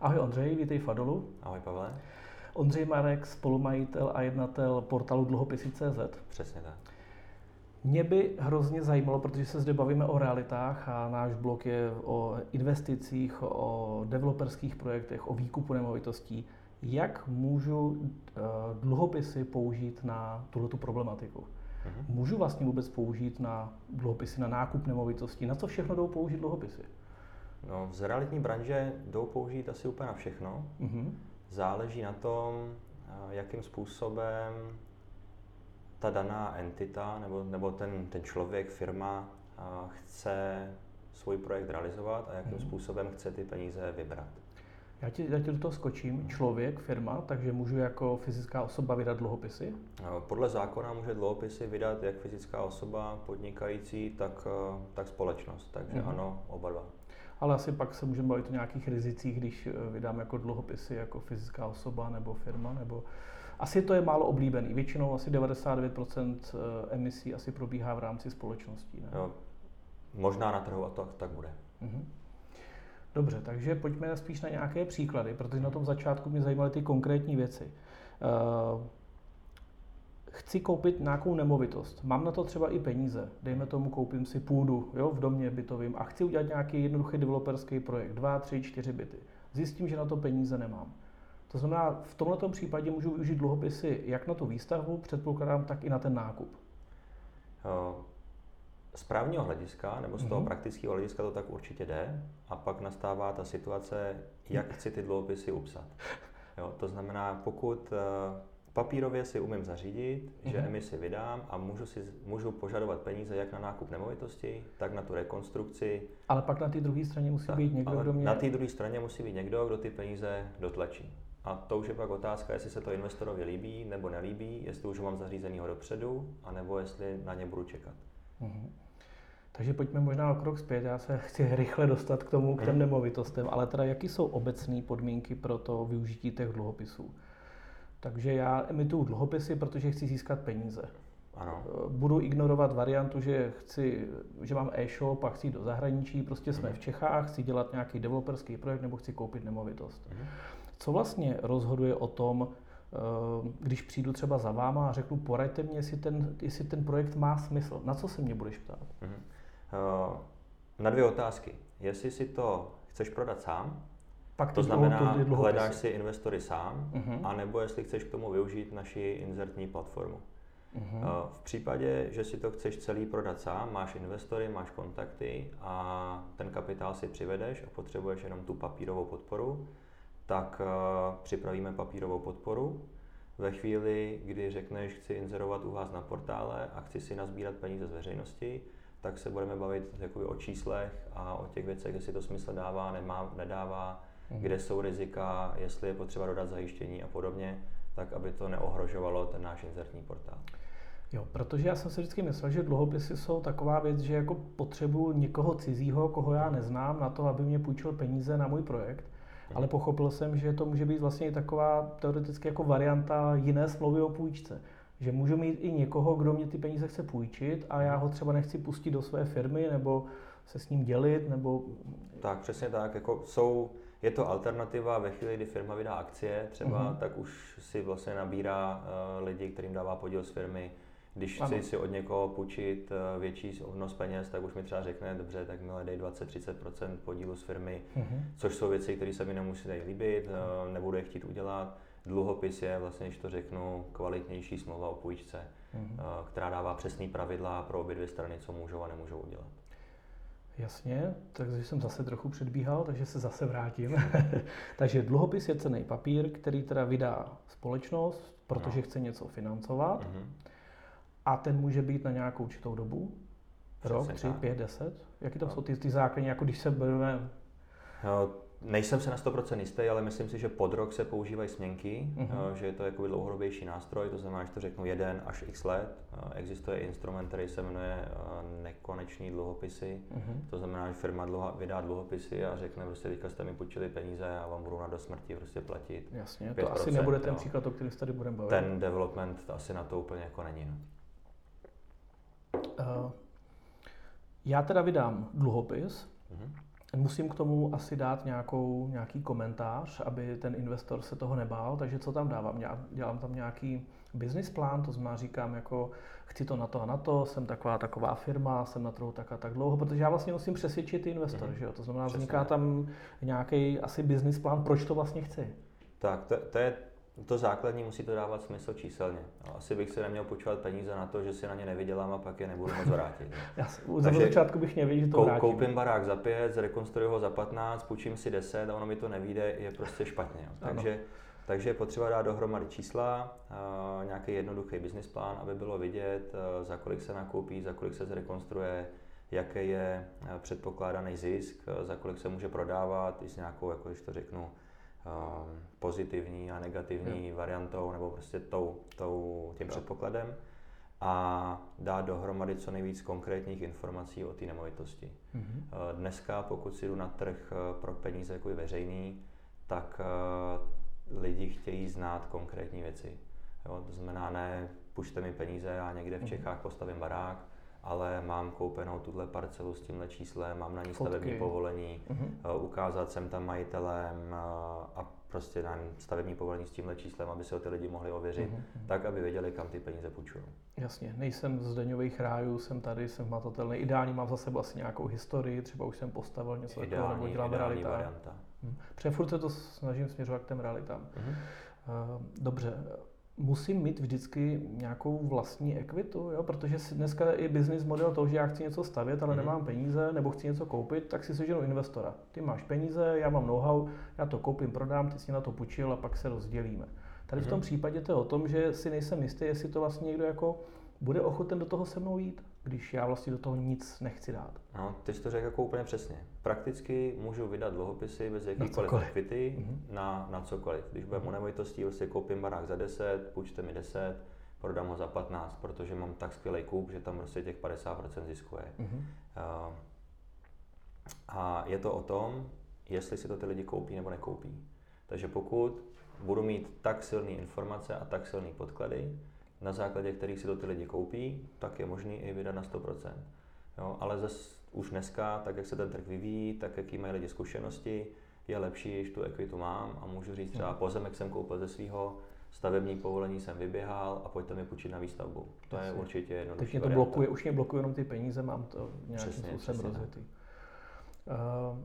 Ahoj Ondřej, vítej v Adolu. Ahoj Pavle. Ondřej Marek, spolumajitel a jednatel portálu dluhopisy.cz. Přesně tak. Mě by hrozně zajímalo, protože se zde bavíme o realitách a náš blog je o investicích, o developerských projektech, o výkupu nemovitostí. Jak můžu eh, dluhopisy použít na tuto problematiku? Uh-huh. Můžu vlastně vůbec použít na dluhopisy, na nákup nemovitostí? Na co všechno jdou použít dluhopisy? No, z realitní branže jdou použít asi úplně na všechno. Uh-huh. Záleží na tom, eh, jakým způsobem ta daná entita nebo, nebo ten, ten člověk, firma eh, chce svůj projekt realizovat a jakým uh-huh. způsobem chce ty peníze vybrat. Já ti, já ti do toho skočím. Člověk, firma, takže můžu jako fyzická osoba vydat dluhopisy? Podle zákona může dluhopisy vydat jak fyzická osoba podnikající, tak, eh, tak společnost. Takže uh-huh. ano, oba dva. Ale asi pak se můžeme bavit o nějakých rizicích, když eh, vydám jako dluhopisy jako fyzická osoba nebo firma, nebo asi to je málo oblíbený. Většinou asi 99% eh, emisí asi probíhá v rámci společností. Ne? Jo, možná na trhu a to tak bude. Uh-huh. Dobře, takže pojďme spíš na nějaké příklady, protože na tom začátku mě zajímaly ty konkrétní věci. Uh, chci koupit nějakou nemovitost, mám na to třeba i peníze, dejme tomu, koupím si půdu jo, v domě bytovým a chci udělat nějaký jednoduchý developerský projekt, dva, tři, čtyři byty. Zjistím, že na to peníze nemám. To znamená, v tomto případě můžu využít dluhopisy jak na tu výstavbu, předpokládám, tak i na ten nákup. Z právního hlediska nebo z toho mm-hmm. praktického hlediska to tak určitě jde a pak nastává ta situace, jak chci ty dluhopisy upsat. Jo, to znamená, pokud eh, papírově si umím zařídit, mm-hmm. že mhm. emisi vydám a můžu, si, můžu požadovat peníze jak na nákup nemovitosti, tak na tu rekonstrukci. Ale pak na té druhé straně musí tak, být někdo, kdo mě... Na té druhé straně musí být někdo, kdo ty peníze dotlačí. A to už je pak otázka, jestli se to investorovi líbí nebo nelíbí, jestli už ho mám zařízenýho dopředu, anebo jestli na ně budu čekat. Mm-hmm. Takže pojďme možná o krok zpět. Já se chci rychle dostat k tomu, k těm mhm. nemovitostem, ale teda jaký jsou obecné podmínky pro to využití těch dluhopisů? Takže já emituju dluhopisy, protože chci získat peníze. Ano. Budu ignorovat variantu, že chci, že mám e-shop a chci jít do zahraničí, prostě jsme mm. v Čechách, chci dělat nějaký developerský projekt nebo chci koupit nemovitost. Mm. Co vlastně rozhoduje o tom, Eh, když přijdu třeba za váma a řeknu, poraďte mě, jestli ten, jestli ten projekt má smysl. Na co se mě budeš ptát? Uh-huh. Na dvě otázky. Jestli si to chceš prodat sám, pak to znamená, hledáš si investory sám, uh-huh. anebo jestli chceš k tomu využít naši inzertní platformu. Uh-huh. V případě, že si to chceš celý prodat sám, máš investory, máš kontakty a ten kapitál si přivedeš a potřebuješ jenom tu papírovou podporu, tak uh, připravíme papírovou podporu. Ve chvíli, kdy řekneš, chci inzerovat u vás na portále a chci si nazbírat peníze z veřejnosti, tak se budeme bavit jakoby o číslech a o těch věcech, jestli to smysl dává, nemá, nedává, mhm. kde jsou rizika, jestli je potřeba dodat zajištění a podobně, tak aby to neohrožovalo ten náš inzertní portál. Jo, protože já jsem si vždycky myslel, že dluhopisy jsou taková věc, že jako potřebuji někoho cizího, koho já neznám, na to, aby mě půjčil peníze na můj projekt ale pochopil jsem, že to může být vlastně i taková teoreticky jako varianta jiné smlouvy o půjčce. Že můžu mít i někoho, kdo mě ty peníze chce půjčit a já ho třeba nechci pustit do své firmy nebo se s ním dělit, nebo... Tak, přesně tak. Jako jsou, je to alternativa ve chvíli, kdy firma vydá akcie třeba, uh-huh. tak už si vlastně nabírá uh, lidi, kterým dává podíl z firmy, když ano. chci si od někoho půjčit eh, větší obnos peněz, tak už mi třeba řekne, dobře, tak mi dej 20-30% podílu z firmy, uh-huh. což jsou věci, které se mi nemusí líbit, uh-huh. nebudu je chtít udělat. Dluhopis je vlastně, když to řeknu, kvalitnější smlouva o půjčce, uh-huh. která dává přesný pravidla pro obě dvě strany, co můžou a nemůžou udělat. Jasně, takže jsem zase trochu předbíhal, takže se zase vrátím. takže dluhopis je cený papír, který teda vydá společnost, protože no. chce něco financovat. Uh-huh a ten může být na nějakou určitou dobu? Rok, tři, pět, deset? Jaký to no. jsou ty, ty základní, jako když se budeme... No, nejsem se na 100% jistý, ale myslím si, že pod rok se používají směnky, uh-huh. že je to jako dlouhodobější nástroj, to znamená, že to řeknu jeden až x let. Existuje instrument, který se jmenuje nekoneční dluhopisy, uh-huh. to znamená, že firma dluha, vydá dluhopisy a řekne, prostě teďka jste mi půjčili peníze a vám budu na do smrti prostě platit. Jasně, to asi nebude ten příklad, o kterém tady budeme bavit. Ten development asi na to úplně jako není. No. Uh, já teda vydám dluhopis, uh-huh. Musím k tomu asi dát nějakou, nějaký komentář, aby ten investor se toho nebál, takže co tam dávám? Dělám tam nějaký business plán, to znamená říkám jako chci to na to a na to, jsem taková taková firma, jsem na trhu tak a tak dlouho, protože já vlastně musím přesvědčit ty investory, mm-hmm. že jo? To znamená, Přesně. vzniká tam nějaký asi business plán, proč to vlastně chci. Tak, to, to je to základní musí to dávat smysl číselně. Asi bych si neměl počítat peníze na to, že si na ně nevydělám a pak je nebudu moc vrátit. Já za začátku bych nevěděl, že to vrátím. Koupím barák za 5, zrekonstruuji ho za 15, půjčím si 10 a ono mi to nevíde, je prostě špatně. Jo. Takže, takže je potřeba dát dohromady čísla, nějaký jednoduchý business plán, aby bylo vidět, za kolik se nakoupí, za kolik se zrekonstruuje, jaký je předpokládaný zisk, za kolik se může prodávat, i s nějakou, jako když to řeknu, pozitivní a negativní jo. variantou nebo prostě tou, tou, tím jo. předpokladem a dát dohromady co nejvíc konkrétních informací o té nemovitosti. Mm-hmm. Dneska, pokud si jdu na trh uh, pro peníze jako veřejný, tak uh, lidi chtějí znát konkrétní věci. Jo, to znamená ne, pušte mi peníze, já někde v mhm. Čechách postavím barák, ale mám koupenou tuhle parcelu s tímhle číslem, mám na ní Fotky. stavební povolení, uh-huh. ukázat jsem tam majitelem a prostě na stavební povolení s tímhle číslem, aby se o ty lidi mohli ověřit, uh-huh. tak, aby věděli, kam ty peníze půjčují. Jasně, nejsem z daňových rájů, jsem tady, jsem hmatatelný. Ideální mám za sebou asi nějakou historii, třeba už jsem postavil něco takového, nebo dělám realita. varianta. Hmm. Protože furt se to snažím směřovat k těm realitám. Uh-huh. Uh, dobře, musím mít vždycky nějakou vlastní ekvitu, jo? protože dneska je business model toho, že já chci něco stavět, ale mm. nemám peníze, nebo chci něco koupit, tak si seženu investora. Ty máš peníze, já mám know-how, já to koupím, prodám, ty si na to půjčil a pak se rozdělíme. Tady v tom mhm. případě to je o tom, že si nejsem jistý, jestli to vlastně někdo jako bude ochoten do toho se mnou jít, když já vlastně do toho nic nechci dát. No, ty jsi to řekl jako úplně přesně. Prakticky můžu vydat dluhopisy bez jakýkoliv equity mm-hmm. na, na cokoliv. Když budeme mm-hmm. u nemovitostí, vlastně koupím barák za 10, půjčte mi 10, prodám ho za 15, protože mám tak skvělý koup, že tam prostě těch 50% zisku je. Mm-hmm. Uh, a je to o tom, jestli si to ty lidi koupí nebo nekoupí. Takže pokud budu mít tak silné informace a tak silné podklady, na základě kterých si to ty lidi koupí, tak je možný i vydat na 100%. Jo, ale zase už dneska, tak jak se ten trh vyvíjí, tak jaký mají lidi zkušenosti, je lepší, když tu ekvitu mám a můžu říct třeba hmm. pozemek jsem koupil ze svého, stavební povolení jsem vyběhal a pojďte mi půjčit na výstavbu. To Jasně. je určitě jedno. Teď mě to blokuje, už mě blokuje jenom ty peníze, mám to nějakým způsobem rozjetý. Uh,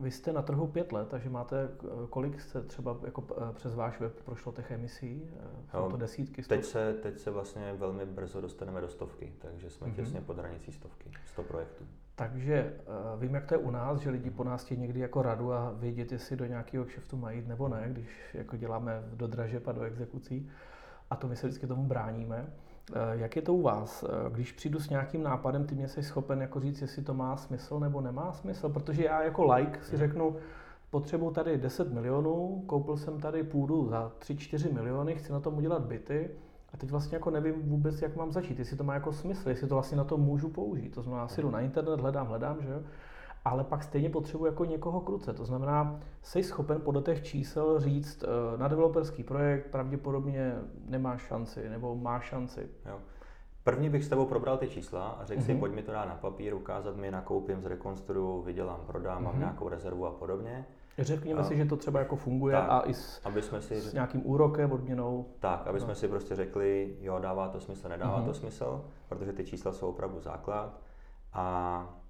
vy jste na trhu pět let, takže máte, kolik jste třeba jako eh, přes váš web prošlo těch emisí? Eh, jsou to desítky, stovky? Teď se, teď se vlastně velmi brzo dostaneme do stovky, takže jsme mm-hmm. těsně pod hranicí stovky, 100 projektů. Takže uh, vím, jak to je u nás, že lidi po nás chtějí někdy jako radu a vědět, jestli do nějakého kšeftu mají nebo ne, když jako děláme do dražeb a do exekucí. A to my se vždycky tomu bráníme. Eh, jak je to u vás? Eh, když přijdu s nějakým nápadem, ty mě jsi schopen jako říct, jestli to má smysl nebo nemá smysl? Protože já jako like si řeknu, potřebuji tady 10 milionů, koupil jsem tady půdu za 3-4 miliony, chci na tom udělat byty a teď vlastně jako nevím vůbec, jak mám začít, jestli to má jako smysl, jestli to vlastně na to můžu použít. To znamená, si jdu na internet, hledám, hledám, že jo? Ale pak stejně potřebuji jako někoho kruce. To znamená, jsi schopen podle těch čísel říct, eh, na developerský projekt pravděpodobně nemá šanci, nebo má šanci. Jo. První bych s tebou probral ty čísla a řekl mm-hmm. si, mhm. pojď mi to dát na papír, ukázat mi, nakoupím, zrekonstruju, vydělám, prodám, mm-hmm. mám mhm. nějakou rezervu a podobně. Řekněme a, si, že to třeba jako funguje tak, a i s, aby jsme si, s nějakým úrokem, odměnou. Tak, aby no. jsme si prostě řekli, jo, dává to smysl, nedává mm-hmm. to smysl, protože ty čísla jsou opravdu základ. A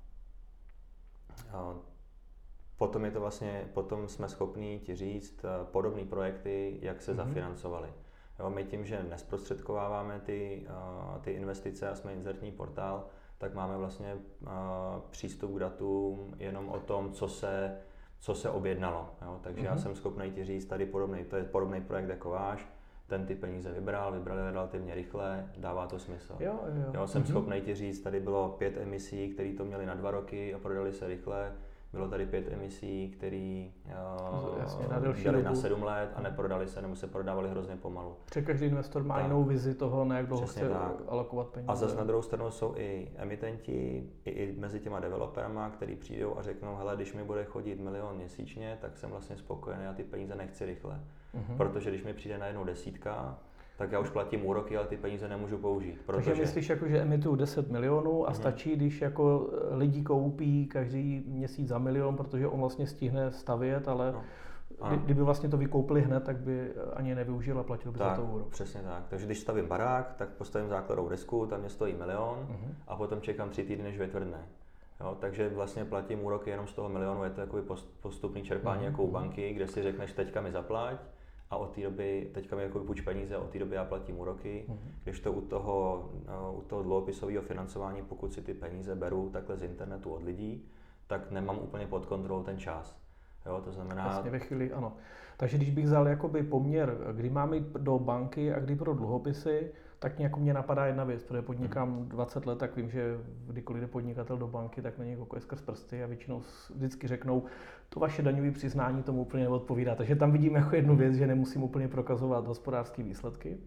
Potom je to vlastně, potom jsme schopni ti říct eh, podobné projekty, jak se mm-hmm. zafinancovaly. Jo, my tím, že nesprostředkováváme ty, uh, ty investice a jsme inzertní portál, tak máme vlastně uh, přístup k datům jenom o tom, co se, co se objednalo. Jo? Takže mm-hmm. já mhm. jsem schopný ti říct, tady podobný, to je podobný projekt jako váš, ten ty peníze vybral, vybral je relativně rychle, dává to smysl. Jo, jo. jo jsem mm-hmm. schopný ti říct, tady bylo pět emisí, které to měly na dva roky a prodali se rychle, bylo tady pět emisí, které uh, byly na sedm let a neprodali se, nebo se prodávali hrozně pomalu. Protože každý investor má tak. jinou vizi toho, na jak dlouho chce tak. alokovat peníze. A zase na druhou stranu jsou i emitenti, i, i mezi těma developerama, kteří přijdou a řeknou, hele, když mi bude chodit milion měsíčně, tak jsem vlastně spokojený a ty peníze nechci rychle. Uh-huh. Protože když mi přijde na jednou desítka, tak já už platím úroky, ale ty peníze nemůžu použít. Protože... Takže myslíš, jako, že emituju 10 milionů a mm-hmm. stačí, když jako lidi koupí každý měsíc za milion, protože on vlastně stihne stavět, ale no. Ano. Kdyby vlastně to vykoupili hned, tak by ani nevyužil a platil by tak, za to úrok. Přesně tak. Takže když stavím barák, tak postavím základovou desku, tam mě stojí milion uh-huh. a potom čekám tři týdny, než vytvrdne. Jo, takže vlastně platím úroky jenom z toho milionu, je to takový postupný čerpání uh-huh. jako u banky, kde si řekneš, teďka mi zaplať a od té doby, teďka mi jako půjč peníze a od té doby já platím úroky. Uh-huh. Když to u toho, no, u toho dluhopisového financování, pokud si ty peníze beru takhle z internetu od lidí, tak nemám úplně pod kontrolou ten čas. Jo, to znamená... Vlastně ve chvíli, ano. Takže když bych vzal jakoby poměr, kdy mám jít do banky a kdy pro dluhopisy, tak nějak mě napadá jedna věc, protože podnikám hmm. 20 let, tak vím, že kdykoliv jde podnikatel do banky, tak na něj koukuje skrz prsty a většinou vždycky řeknou, to vaše daňové přiznání tomu úplně neodpovídá. Takže tam vidím jako jednu věc, že nemusím úplně prokazovat hospodářské výsledky.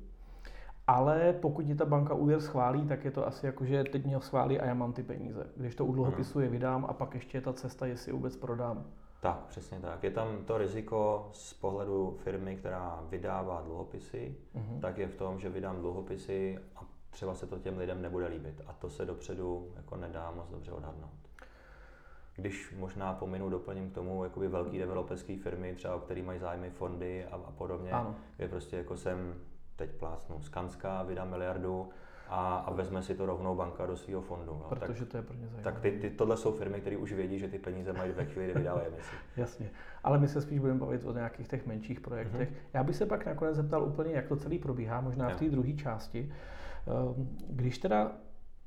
Ale pokud ti ta banka úvěr schválí, tak je to asi jako, že teď mě ho schválí a já mám ty peníze. Když to u dluhopisu je vydám a pak ještě je ta cesta, jestli vůbec prodám. Tak, přesně tak. Je tam to riziko z pohledu firmy, která vydává dluhopisy, uh-huh. tak je v tom, že vydám dluhopisy a třeba se to těm lidem nebude líbit. A to se dopředu jako nedá moc dobře odhadnout. Když možná pominu, doplním k tomu jakoby velký developerské firmy, třeba který mají zájmy fondy a, a podobně, ano. kde prostě jako jsem teď plásnu Skanska, vydám miliardu, a, a vezme si to rovnou banka do svého fondu. No. Protože tak, to je pro ně zajímavé. Tak ty, ty, tohle jsou firmy, které už vědí, že ty peníze mají ve chvíli, kdy vydávají emisi. Jasně, ale my se spíš budeme bavit o nějakých těch menších projektech. Mm-hmm. Já bych se pak nakonec zeptal úplně, jak to celý probíhá, možná v té druhé části. Ehm, když teda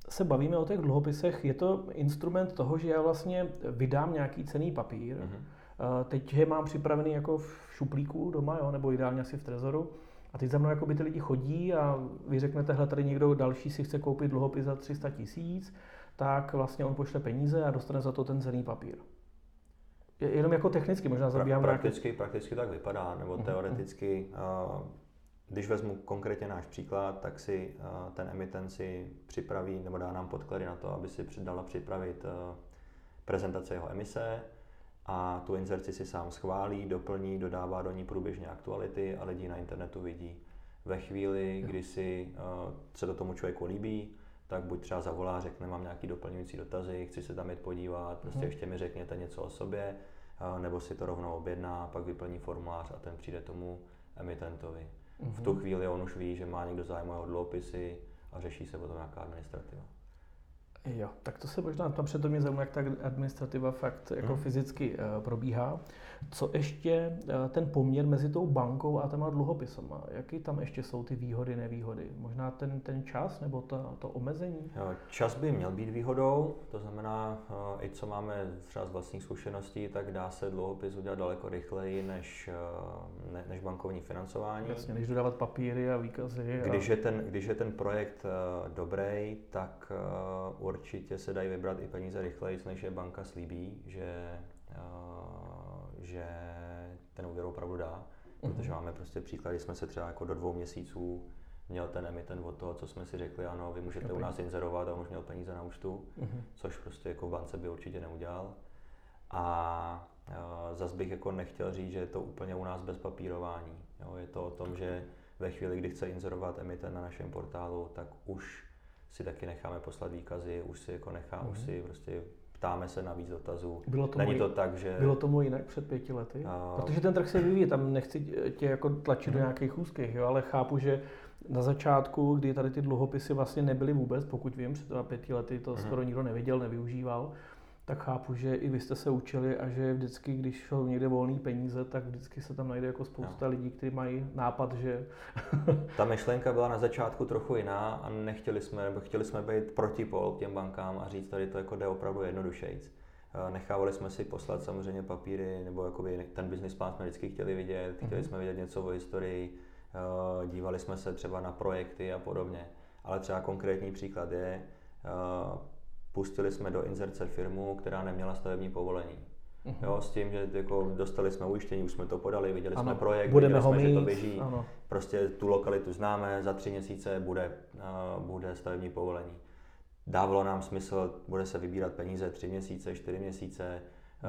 se bavíme o těch dluhopisech, je to instrument toho, že já vlastně vydám nějaký cený papír, mm-hmm. teď je mám připravený jako v šuplíku doma, jo, nebo ideálně asi v trezoru, a teď za mnou jako by ty lidi chodí a vy řeknete, hele, tady někdo další si chce koupit dluhopis za 300 tisíc, tak vlastně on pošle peníze a dostane za to ten cený papír. Jenom jako technicky možná zabíhám pra, prakticky, nějaký... prakticky tak vypadá, nebo uh-huh. teoreticky. Uh, když vezmu konkrétně náš příklad, tak si uh, ten emitent si připraví nebo dá nám podklady na to, aby si přidala připravit uh, prezentaci jeho emise, a tu inzerci si sám schválí, doplní, dodává do ní průběžně aktuality a lidi na internetu vidí. Ve chvíli, kdy si uh, se to tomu člověku líbí, tak buď třeba zavolá, řekne, mám nějaký doplňující dotazy, chci se tam jít podívat, prostě mhm. ještě mi řekněte něco o sobě, nebo si to rovnou objedná, pak vyplní formulář a ten přijde tomu emitentovi. V tu mhm. chvíli on už ví, že má někdo zájem o dluhopisy a řeší se potom nějaká administrativa. Jo, tak to se možná, tam před to mě zajímá, jak ta administrativa fakt jako hmm. fyzicky uh, probíhá. Co ještě uh, ten poměr mezi tou bankou a těma dluhopisama? Jaký tam ještě jsou ty výhody, nevýhody? Možná ten, ten čas nebo ta, to omezení? Čas by měl být výhodou, to znamená, uh, i co máme třeba z vlastních zkušeností, tak dá se dluhopis udělat daleko rychleji než, uh, ne, než bankovní financování. Jasně, než dodávat papíry a výkazy. A... Když, je ten, když je ten projekt dobrý, tak určitě se dají vybrat i peníze rychleji, než je banka slíbí, že, že ten úvěr opravdu dá. Mm-hmm. Protože máme prostě příklad, kdy jsme se třeba jako do dvou měsíců měl ten emitent od toho, co jsme si řekli, ano, vy můžete u nás inzerovat a on už měl peníze na účtu, mm-hmm. což prostě jako v bance by určitě neudělal. A uh, zas bych jako nechtěl říct, že je to úplně u nás bez papírování. Jo, je to o tom, že ve chvíli, kdy chce inzerovat emitent na našem portálu, tak už si taky necháme poslat výkazy, už si jako nechá, mm-hmm. už si prostě ptáme se na víc dotazů. Bylo tomu, Není to tak, že... Bylo tomu jinak před pěti lety? A... Protože ten trh se vyvíjí, tam nechci tě jako tlačit mm-hmm. do mhm. nějakých úzkých, jo, ale chápu, že na začátku, kdy tady ty dluhopisy vlastně nebyly vůbec, pokud vím, před pěti lety to mm-hmm. skoro nikdo neviděl, nevyužíval, tak chápu, že i vy jste se učili a že vždycky, když jsou někde volné peníze, tak vždycky se tam najde jako spousta no. lidí, kteří mají nápad, že... Ta myšlenka byla na začátku trochu jiná a nechtěli jsme, nebo chtěli jsme být protipol k těm bankám a říct, tady to jako jde opravdu jednodušejc. Eh, nechávali jsme si poslat samozřejmě papíry, nebo jakoby ten business plán jsme vždycky chtěli vidět, chtěli mm-hmm. jsme vidět něco o historii, eh, dívali jsme se třeba na projekty a podobně. Ale třeba konkrétní příklad je, eh, pustili jsme do inzerce firmu, která neměla stavební povolení. Uh-huh. Jo, s tím, že jako dostali jsme ujištění, už jsme to podali, viděli ano, jsme projekt, budeme viděli jsme, že to běží. Ano. Prostě tu lokalitu známe, za tři měsíce bude, uh, bude stavební povolení. Dávalo nám smysl, bude se vybírat peníze tři měsíce, čtyři měsíce,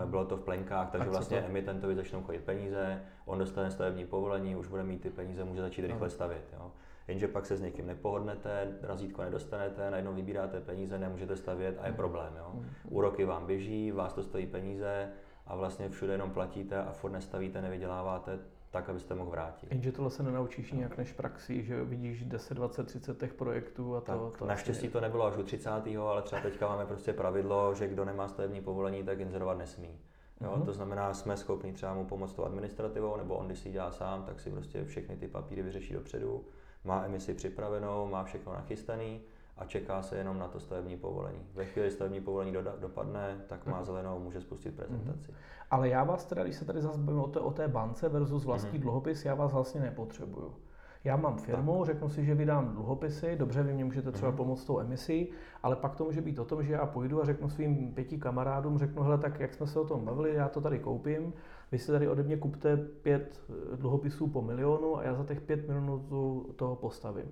uh, bylo to v plenkách, takže vlastně to? emitentovi začnou chodit peníze, on dostane stavební povolení, už bude mít ty peníze, může začít rychle stavět. Jo. Jenže pak se s někým nepohodnete, razítko nedostanete, najednou vybíráte peníze, nemůžete stavět a je hmm. problém. Jo? Hmm. Úroky vám běží, vás to stojí peníze a vlastně všude jenom platíte a furt nestavíte, nevyděláváte, tak, abyste mohl vrátit. Jenže tohle se nenaučíš nějak než praxi, že vidíš 10, 20, 30 těch projektů a to... Tak, to naštěstí to nebylo až u 30. ale třeba teďka máme prostě pravidlo, že kdo nemá stavební povolení, tak inzerovat nesmí. Jo, mm-hmm. To znamená, jsme schopni třeba mu pomoct tou administrativou, nebo on, když si dělá sám, tak si prostě všechny ty papíry vyřeší dopředu, má emisi připravenou, má všechno nachystaný a čeká se jenom na to stavební povolení. Ve chvíli stavební povolení dopadne, tak má mhm. zelenou, může spustit prezentaci. Mm-hmm. Ale já vás teda, když se tady zase bavíme o té, o té bance versus vlastní mm-hmm. dluhopis, já vás vlastně nepotřebuju. Já mám firmu, tak. řeknu si, že vydám dluhopisy, dobře, vy mě můžete třeba mm pomoct tou emisí, ale pak to může být o tom, že já půjdu a řeknu svým pěti kamarádům, řeknu, hele, tak jak jsme se o tom bavili, já to tady koupím, vy si tady ode mě kupte pět dluhopisů po milionu a já za těch pět milionů toho postavím.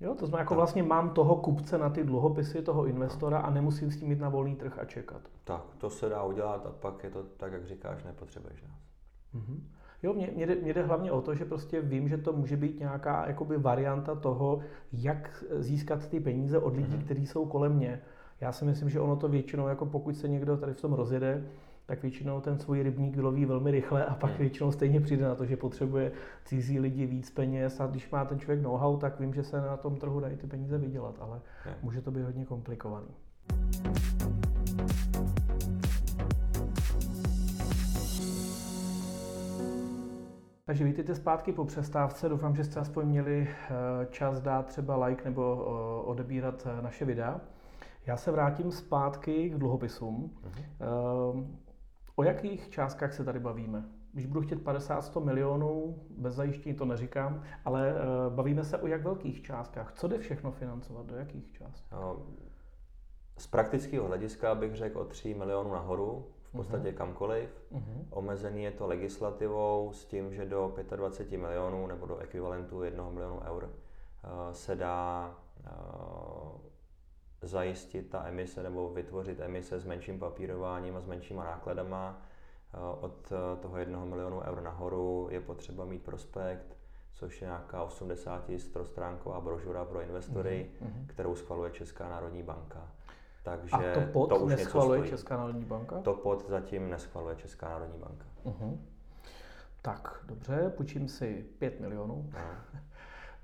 Jo, to znamená, jako tak. vlastně mám toho kupce na ty dluhopisy, toho investora a nemusím s tím jít na volný trh a čekat. Tak, to se dá udělat a pak je to tak, jak říkáš, nepotřebuješ nás. Mm-hmm. Jo, mě, mě, jde, mě jde hlavně o to, že prostě vím, že to může být nějaká jakoby varianta toho, jak získat ty peníze od lidí, mm-hmm. kteří jsou kolem mě. Já si myslím, že ono to většinou, jako pokud se někdo tady v tom rozjede, tak většinou ten svůj rybník vyloví velmi rychle a pak hmm. většinou stejně přijde na to, že potřebuje cizí lidi víc peněz a když má ten člověk know-how, tak vím, že se na tom trhu dají ty peníze vydělat, ale hmm. může to být hodně komplikovaný. Takže vítejte zpátky po přestávce. Doufám, že jste aspoň měli eh, čas dát třeba like nebo eh, odebírat eh, naše videa. Já se vrátím zpátky k dluhopisům. Uh-huh. O jakých částkách se tady bavíme? Když budu chtět 50-100 milionů, bez zajištění to neříkám, ale uh, bavíme se o jak velkých částkách. Co jde všechno financovat, do jakých částek? No, z praktického hlediska bych řekl o 3 milionů nahoru, v podstatě uh-huh. kamkoliv. Uh-huh. Omezený je to legislativou s tím, že do 25 milionů nebo do ekvivalentu 1 milionu eur uh, se dá uh, zajistit ta emise nebo vytvořit emise s menším papírováním a s menšíma nákladama. Eh, od eh, toho jednoho milionu eur nahoru je potřeba mít prospekt, což je nějaká 80 stránková brožura pro investory, mm-hmm. kterou schvaluje Česká národní banka. Takže a to pod to už neschvaluje Česká národní banka? To pod zatím neschvaluje Česká národní banka. Uh-huh. Tak, dobře, půjčím si 5 milionů. No.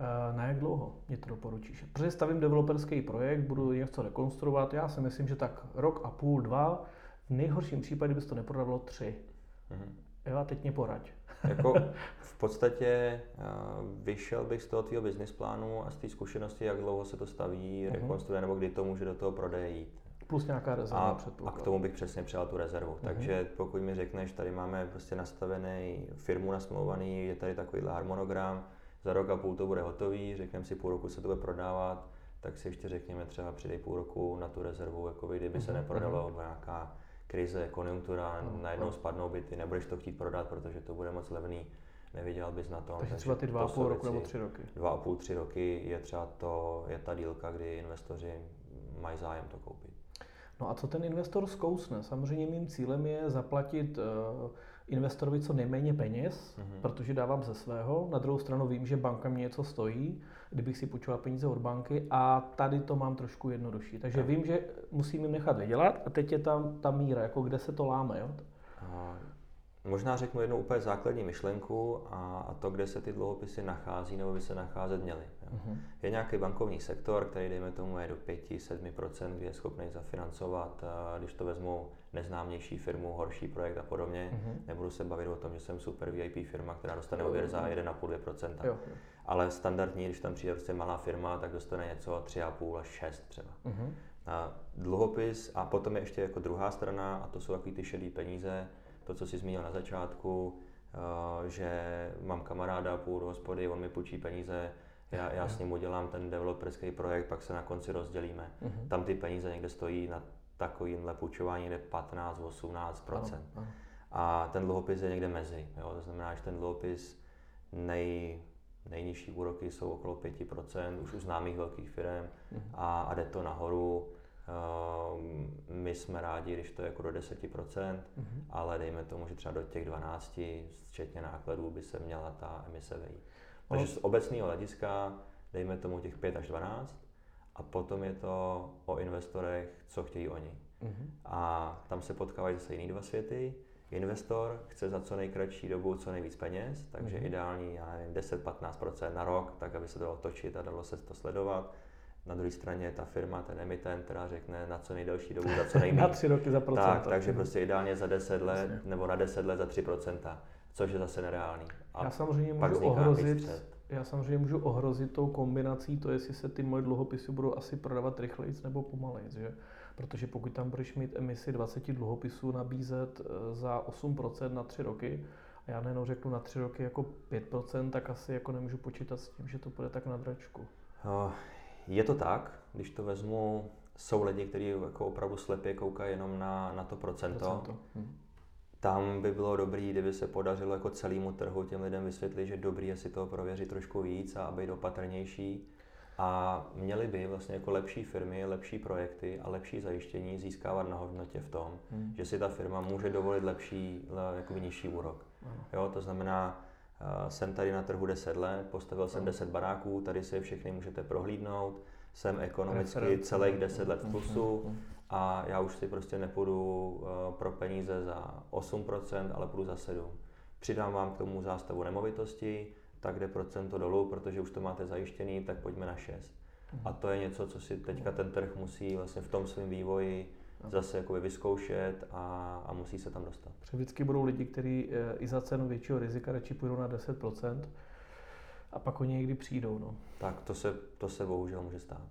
Eh, na jak dlouho mě to doporučíš? Protože stavím developerský projekt, budu něco rekonstruovat, já si myslím, že tak rok a půl, dva, v nejhorším případě bys to neprodalo tři. Mm-hmm. Jo, a teď mě poraď. jako v podstatě uh, vyšel bych z toho tvého business plánu a z té zkušenosti, jak dlouho se to staví, mm-hmm. rekonstruuje, nebo kdy to může do toho prodeje jít. Plus nějaká rezerva a, a k tomu bych přesně přijal tu rezervu. Mm-hmm. Takže pokud mi řekneš, tady máme prostě nastavený firmu nasmlouvaný, je tady takovýhle harmonogram, za rok a půl to bude hotový, řekneme si půl roku se to bude prodávat, tak si ještě řekněme třeba přidej půl roku na tu rezervu, jako kdyby se mhm, neprodalo mm nějaká krize, konjunktura, mm najednou spadnou byty, nebudeš to chtít prodat, protože to bude moc levný, nevydělal bys na tom. Takže třeba ty dva a půl roku nebo tři roky. Dva a půl, tři roky je třeba to, je ta dílka, kdy investoři mají zájem to koupit. No a co ten investor zkousne? Samozřejmě mým cílem je zaplatit uh, investorovi co nejméně peněz, mm-hmm. protože dávám ze svého. Na druhou stranu vím, že banka mě něco stojí, kdybych si půjčoval peníze od banky a tady to mám trošku jednodušší. Takže tak. vím, že musím jim nechat vydělat a teď je tam ta míra, jako kde se to láme. Jo? Možná řeknu jednu úplně základní myšlenku a, a to, kde se ty dluhopisy nachází nebo by se nacházet měly. Uh-huh. Je nějaký bankovní sektor, který, dejme tomu, je do 5-7%, kdy je schopný zafinancovat, když to vezmu neznámější firmu, horší projekt a podobně. Uh-huh. Nebudu se bavit o tom, že jsem super VIP firma, která dostane úvěr za 1,5-2%. Ale standardní, když tam přijde prostě malá firma, tak dostane něco 3,5 až 6 třeba. Uh-huh. A dluhopis a potom je ještě jako druhá strana a to jsou takový ty šedý peníze, to, co jsi zmínil na začátku, eh, že mám kamaráda, půl do hospody, on mi půjčí peníze, já, já s ním udělám ten developerský projekt, pak se na konci rozdělíme. Uh-huh. Tam ty peníze někde stojí na takovýmhle půjčování někde 15-18%. A ten dluhopis je někde mezi. Jo? To znamená, že ten dluhopis nej, nejnižší úroky jsou okolo 5%, už u známých velkých firm uh-huh. a, a jde to nahoru Ehm, my jsme rádi, když to je jako do 10%, mm-hmm. ale dejme tomu, že třeba do těch 12, včetně nákladů, by se měla ta emise vejít. Takže z obecného hlediska dejme tomu těch 5 až 12 a potom je to o investorech, co chtějí oni. Mm-hmm. A tam se potkávají zase jiný dva světy. Investor chce za co nejkratší dobu co nejvíc peněz, takže mm-hmm. ideální, já nevím, 10-15% na rok, tak aby se dalo točit a dalo se to sledovat. Na druhé straně je ta firma, ten emitent, která řekne na co nejdelší dobu, za co nejméně. na tři roky za procenta. Tak, takže prostě ideálně za 10 let Jasně. nebo na 10 let za 3%, což je zase nereálný. A já samozřejmě můžu ohrozit, já samozřejmě můžu ohrozit tou kombinací to, jestli se ty moje dluhopisy budou asi prodávat rychleji nebo pomaleji. Že? Protože pokud tam budeš mít emisi 20 dluhopisů nabízet eh, za 8% na 3 roky, a já nejenom řeknu na 3 roky jako 5%, tak asi jako nemůžu počítat s tím, že to bude tak na dračku. No, je to tak, když to vezmu, jsou lidi, kteří jako opravdu slepě koukají jenom na, na to procento. procento. Hm. Tam by bylo dobré, kdyby se podařilo jako celému trhu těm lidem vysvětlit, že dobrý je si to prověřit trošku víc a být opatrnější. A měli by vlastně jako lepší firmy, lepší projekty a lepší zajištění získávat na hodnotě v tom, hmm. že si ta firma může dovolit lepší, jako nižší úrok. Jo, to znamená, uh, jsem tady na trhu 10 let, postavil jsem 10 baráků, tady si je všechny můžete prohlídnout, jsem ekonomicky celých 10 let v plusu a já už si prostě nepůjdu uh, pro peníze za 8%, ale půjdu za 7%. Přidám vám k tomu zástavu nemovitosti, tak jde procento dolů, protože už to máte zajištěný, tak pojďme na 6. A to je něco, co si teďka ten trh musí vlastně v tom svém vývoji zase jakoby vyzkoušet a, a musí se tam dostat. Protože vždycky budou lidi, kteří eh, i za cenu většího rizika radši půjdou na 10% a pak oni někdy přijdou. No. Tak to se, to se bohužel může stát.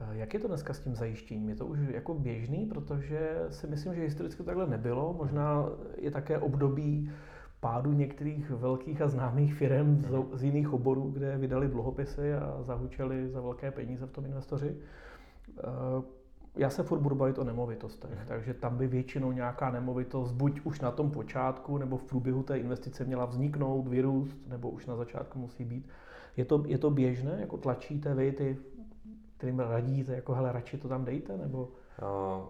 Eh, jak je to dneska s tím zajištěním? Je to už jako běžný, protože si myslím, že historicky to takhle nebylo. Možná je také období pádu některých velkých a známých firm z, z jiných oborů, kde vydali dluhopisy a zahučeli za velké peníze v tom investoři. Eh, já se furt budu bavit o nemovitostech, mm. takže tam by většinou nějaká nemovitost buď už na tom počátku, nebo v průběhu té investice měla vzniknout, vyrůst, nebo už na začátku musí být. Je to, je to běžné, jako tlačíte vy ty, kterým radíte, jako hele, radši to tam dejte, nebo? Uh,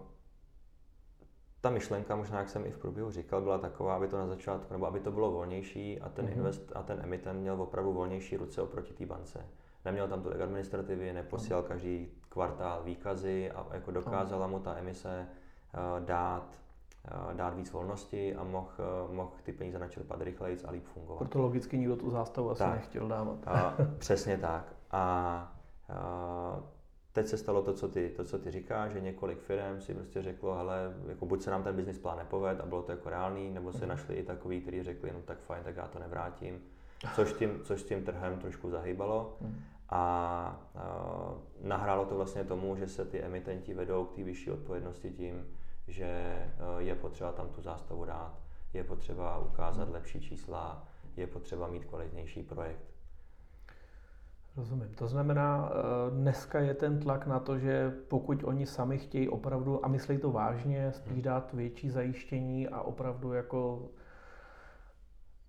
ta myšlenka, možná jak jsem i v průběhu říkal, byla taková, aby to na začátku, nebo aby to bylo volnější a ten mm-hmm. invest a ten emitent měl opravdu volnější ruce oproti té bance. Neměl tam tolik administrativy, neposílal mm-hmm. každý kvartál výkazy a jako dokázala mu ta emise uh, dát uh, dát víc volnosti a mohl uh, mohl ty peníze načerpat rychleji a líp fungovat. Proto logicky nikdo tu zástavu asi tak. nechtěl dávat. A, přesně tak. A Teď se stalo to, co ty, to, co ty říkáš, že několik firm si prostě řeklo, hele, jako buď se nám ten business plán nepoved a bylo to jako reálný, nebo se mm. našli i takový, kteří řekli, no tak fajn, tak já to nevrátím. Což tím, což s tím trhem trošku zahýbalo. Mm. A, a nahrálo to vlastně tomu, že se ty emitenti vedou k té vyšší odpovědnosti tím, že e, je potřeba tam tu zástavu dát, je potřeba ukázat mm. lepší čísla, je potřeba mít kvalitnější projekt. Rozumím. To znamená, eh, dneska je ten tlak na to, že pokud oni sami chtějí opravdu, a myslí to vážně, spíš hmm. dát větší zajištění a opravdu jako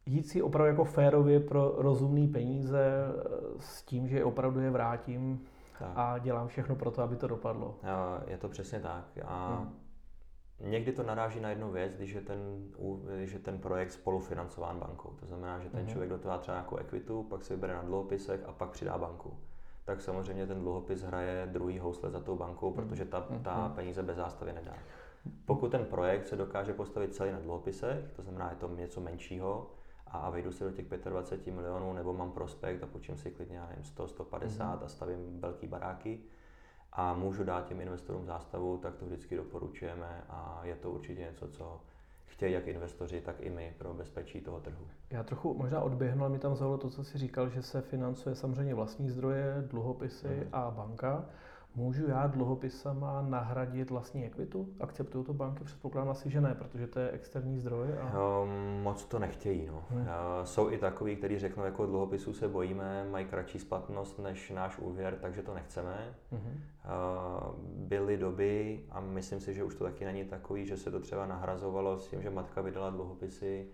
jít si opravdu jako férově pro rozumné peníze eh, s tím, že opravdu je vrátím tak. a dělám všechno pro to, aby to dopadlo. Je to přesně tak. A hmm. Někdy to naráží na jednu věc, když je ten, když je ten projekt spolufinancován bankou. To znamená, že ten mm-hmm. člověk do toho třeba nějakou ekvitu, pak se vybere na dluhopisech a pak přidá banku. Tak samozřejmě ten dluhopis hraje druhý housle za tou bankou, protože ta, mm-hmm. ta peníze bez zástavy nedá. Pokud ten projekt se dokáže postavit celý na dluhopisech, to znamená, je to něco menšího, a vejdu se do těch 25 milionů, nebo mám prospekt a počím si klidně, nevím, 100, 150 mm-hmm. a stavím velký baráky, a můžu dát těm investorům zástavu, tak to vždycky doporučujeme a je to určitě něco, co chtějí jak investoři, tak i my pro bezpečí toho trhu. Já trochu možná odběhnu, ale mi tam zaujalo to, co jsi říkal, že se financuje samozřejmě vlastní zdroje, dluhopisy mm. a banka. Můžu já dluhopisama nahradit vlastní ekvitu? Akceptují to banky? Předpokládám asi, že ne, protože to je externí zdroj. A... Um, moc to nechtějí. No. Hmm. Uh, jsou i takový, kteří řeknou, jako dluhopisů se bojíme, mají kratší splatnost než náš úvěr, takže to nechceme. Hmm. Uh, byly doby, a myslím si, že už to taky není takový, že se to třeba nahrazovalo s tím, že matka vydala dluhopisy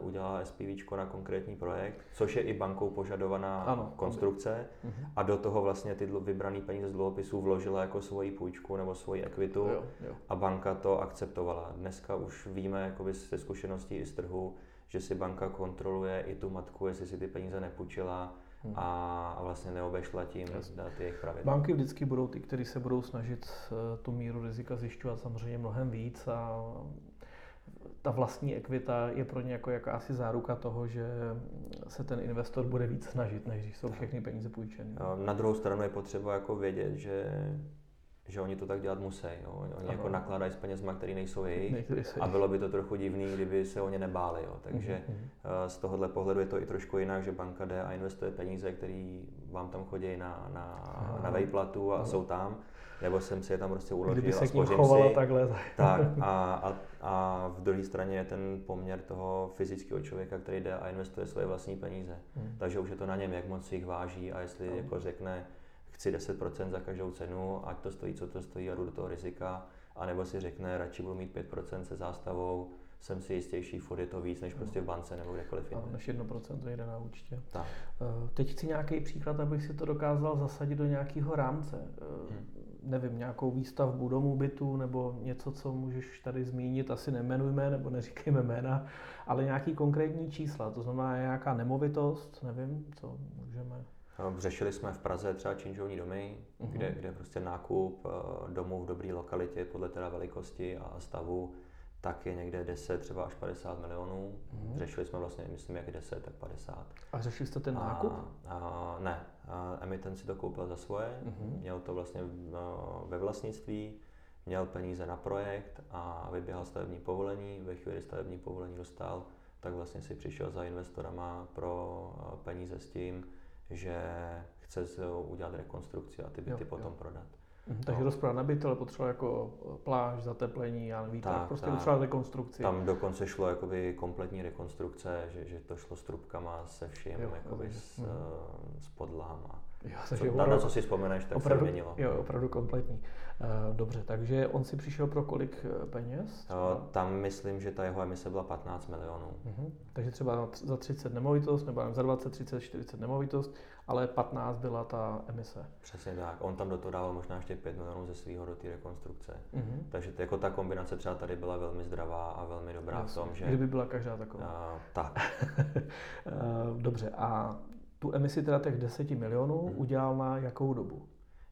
udělala SPV na konkrétní projekt, což je i bankou požadovaná ano, konstrukce. Mhm. a do toho vlastně ty vybrané peníze z dluhopisů vložila jako svoji půjčku nebo svoji ekvitu jo, jo. a banka to akceptovala. Dneska už víme jakoby ze zkušeností i z trhu, že si banka kontroluje i tu matku, jestli si ty peníze nepůjčila hmm. a, vlastně neobešla tím dát jejich pravidla. Banky vždycky budou ty, kteří se budou snažit eh, tu míru rizika zjišťovat samozřejmě mnohem víc a ta vlastní ekvita je pro ně jako jakási záruka toho, že se ten investor bude víc snažit, než když jsou všechny peníze půjčeny. Na druhou stranu je potřeba jako vědět, že že oni to tak dělat musí. Jo. Oni Aha. jako nakládají s penězma, které nejsou jejich a bylo by to trochu divný, kdyby se o ně nebáli. Jo. Takže mm-hmm. z tohohle pohledu je to i trošku jinak, že banka jde a investuje peníze, které vám tam chodí na, na, na vejplatu a Aha. jsou tam nebo jsem si je tam prostě uložil Kdyby se a k ním chovala si. takhle. Tak a, a, a v druhé straně je ten poměr toho fyzického člověka, který jde a investuje svoje vlastní peníze. Hmm. Takže už je to na něm, jak moc si jich váží a jestli hmm. jako řekne, chci 10% za každou cenu, ať to stojí, co to stojí a jdu do toho rizika, anebo si řekne, radši budu mít 5% se zástavou, jsem si jistější, furt je to víc než prostě v bance nebo kdekoliv jinde. Než 1% jde na účtě. Tak. Eh, teď chci nějaký příklad, abych si to dokázal zasadit do nějakého rámce. Eh, hmm nevím, nějakou výstavbu domu, bytu nebo něco, co můžeš tady zmínit, asi nemenujme nebo neříkejme jména, ale nějaký konkrétní čísla, to znamená nějaká nemovitost, nevím, co můžeme. No, řešili jsme v Praze třeba činžovní domy, uh-huh. kde, kde prostě nákup eh, domů v dobré lokalitě podle teda velikosti a stavu tak je někde 10, třeba až 50 milionů. Mm. Řešili jsme vlastně, myslím, jak 10, tak 50. A řešili jste ten nákup? A, a, ne, a emitent si to koupil za svoje, mm. měl to vlastně ve vlastnictví, měl peníze na projekt a vyběhal stavební povolení. Ve chvíli stavební povolení dostal, tak vlastně si přišel za investorama pro peníze s tím, že chce udělat rekonstrukci a ty byty jo, potom jo. prodat. Mhm, takže no. rozprava nabytel potřeboval jako eh, pláž, zateplení, ale výtah, tak, prostě tak. potřeboval rekonstrukci. Tam dokonce šlo jakoby kompletní rekonstrukce, že, že to šlo s trubkama, se vším, jo, jakoby s, mm. s podlama. Jo, takže co, na, co si vzpomeneš, tak opravdu, se měnilo. Jo, opravdu kompletní. Uh, dobře, takže on si přišel pro kolik peněz? Uh, tam myslím, že ta jeho emise byla 15 milionů. Uh-huh. Takže třeba za 30 nemovitost, nebo za 20, 30, 40 nemovitost ale 15 byla ta emise. Přesně tak. On tam do toho dával možná ještě 5 milionů ze svého do té rekonstrukce. Mm-hmm. Takže jako ta kombinace třeba tady byla velmi zdravá a velmi dobrá Jasně. v tom, že... Kdyby byla každá taková. A, tak. Dobře, a tu emisi teda těch 10 milionů mm-hmm. udělal na jakou dobu?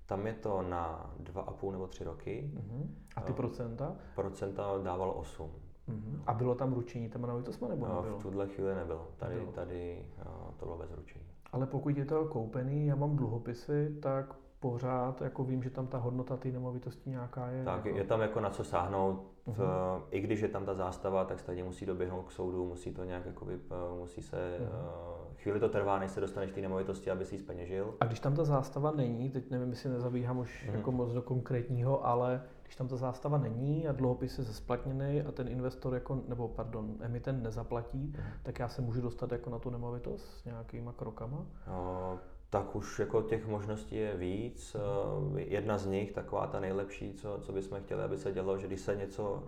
Tam je to na 2,5 nebo 3 roky. Mm-hmm. A ty procenta? Procenta dával 8. Mm-hmm. A bylo tam ručení těma nemovitostma nebo nebylo? V tuhle chvíli nebylo. Tady, nebylo. tady to bylo bez ručení. Ale pokud je to koupený, já mám dluhopisy, tak pořád jako vím, že tam ta hodnota té nemovitosti nějaká je. Tak jako... je tam jako na co sáhnout. Uh-huh. I když je tam ta zástava, tak stejně musí doběhnout k soudu, musí to nějak jako by, musí se, uh-huh. chvíli to trvá, než se dostaneš k té nemovitosti, aby si ji speněžil. A když tam ta zástava není, teď nevím, jestli nezabíhám už uh-huh. jako moc do konkrétního, ale když tam ta zástava není a dluhopis je zesplatněný a ten investor jako, nebo pardon, emitent nezaplatí, uh-huh. tak já se můžu dostat jako na tu nemovitost s nějakýma krokama? Uh, tak už jako těch možností je víc. Eh, jedna z nich, taková ta nejlepší, co, co bychom chtěli, aby se dělo, že když se něco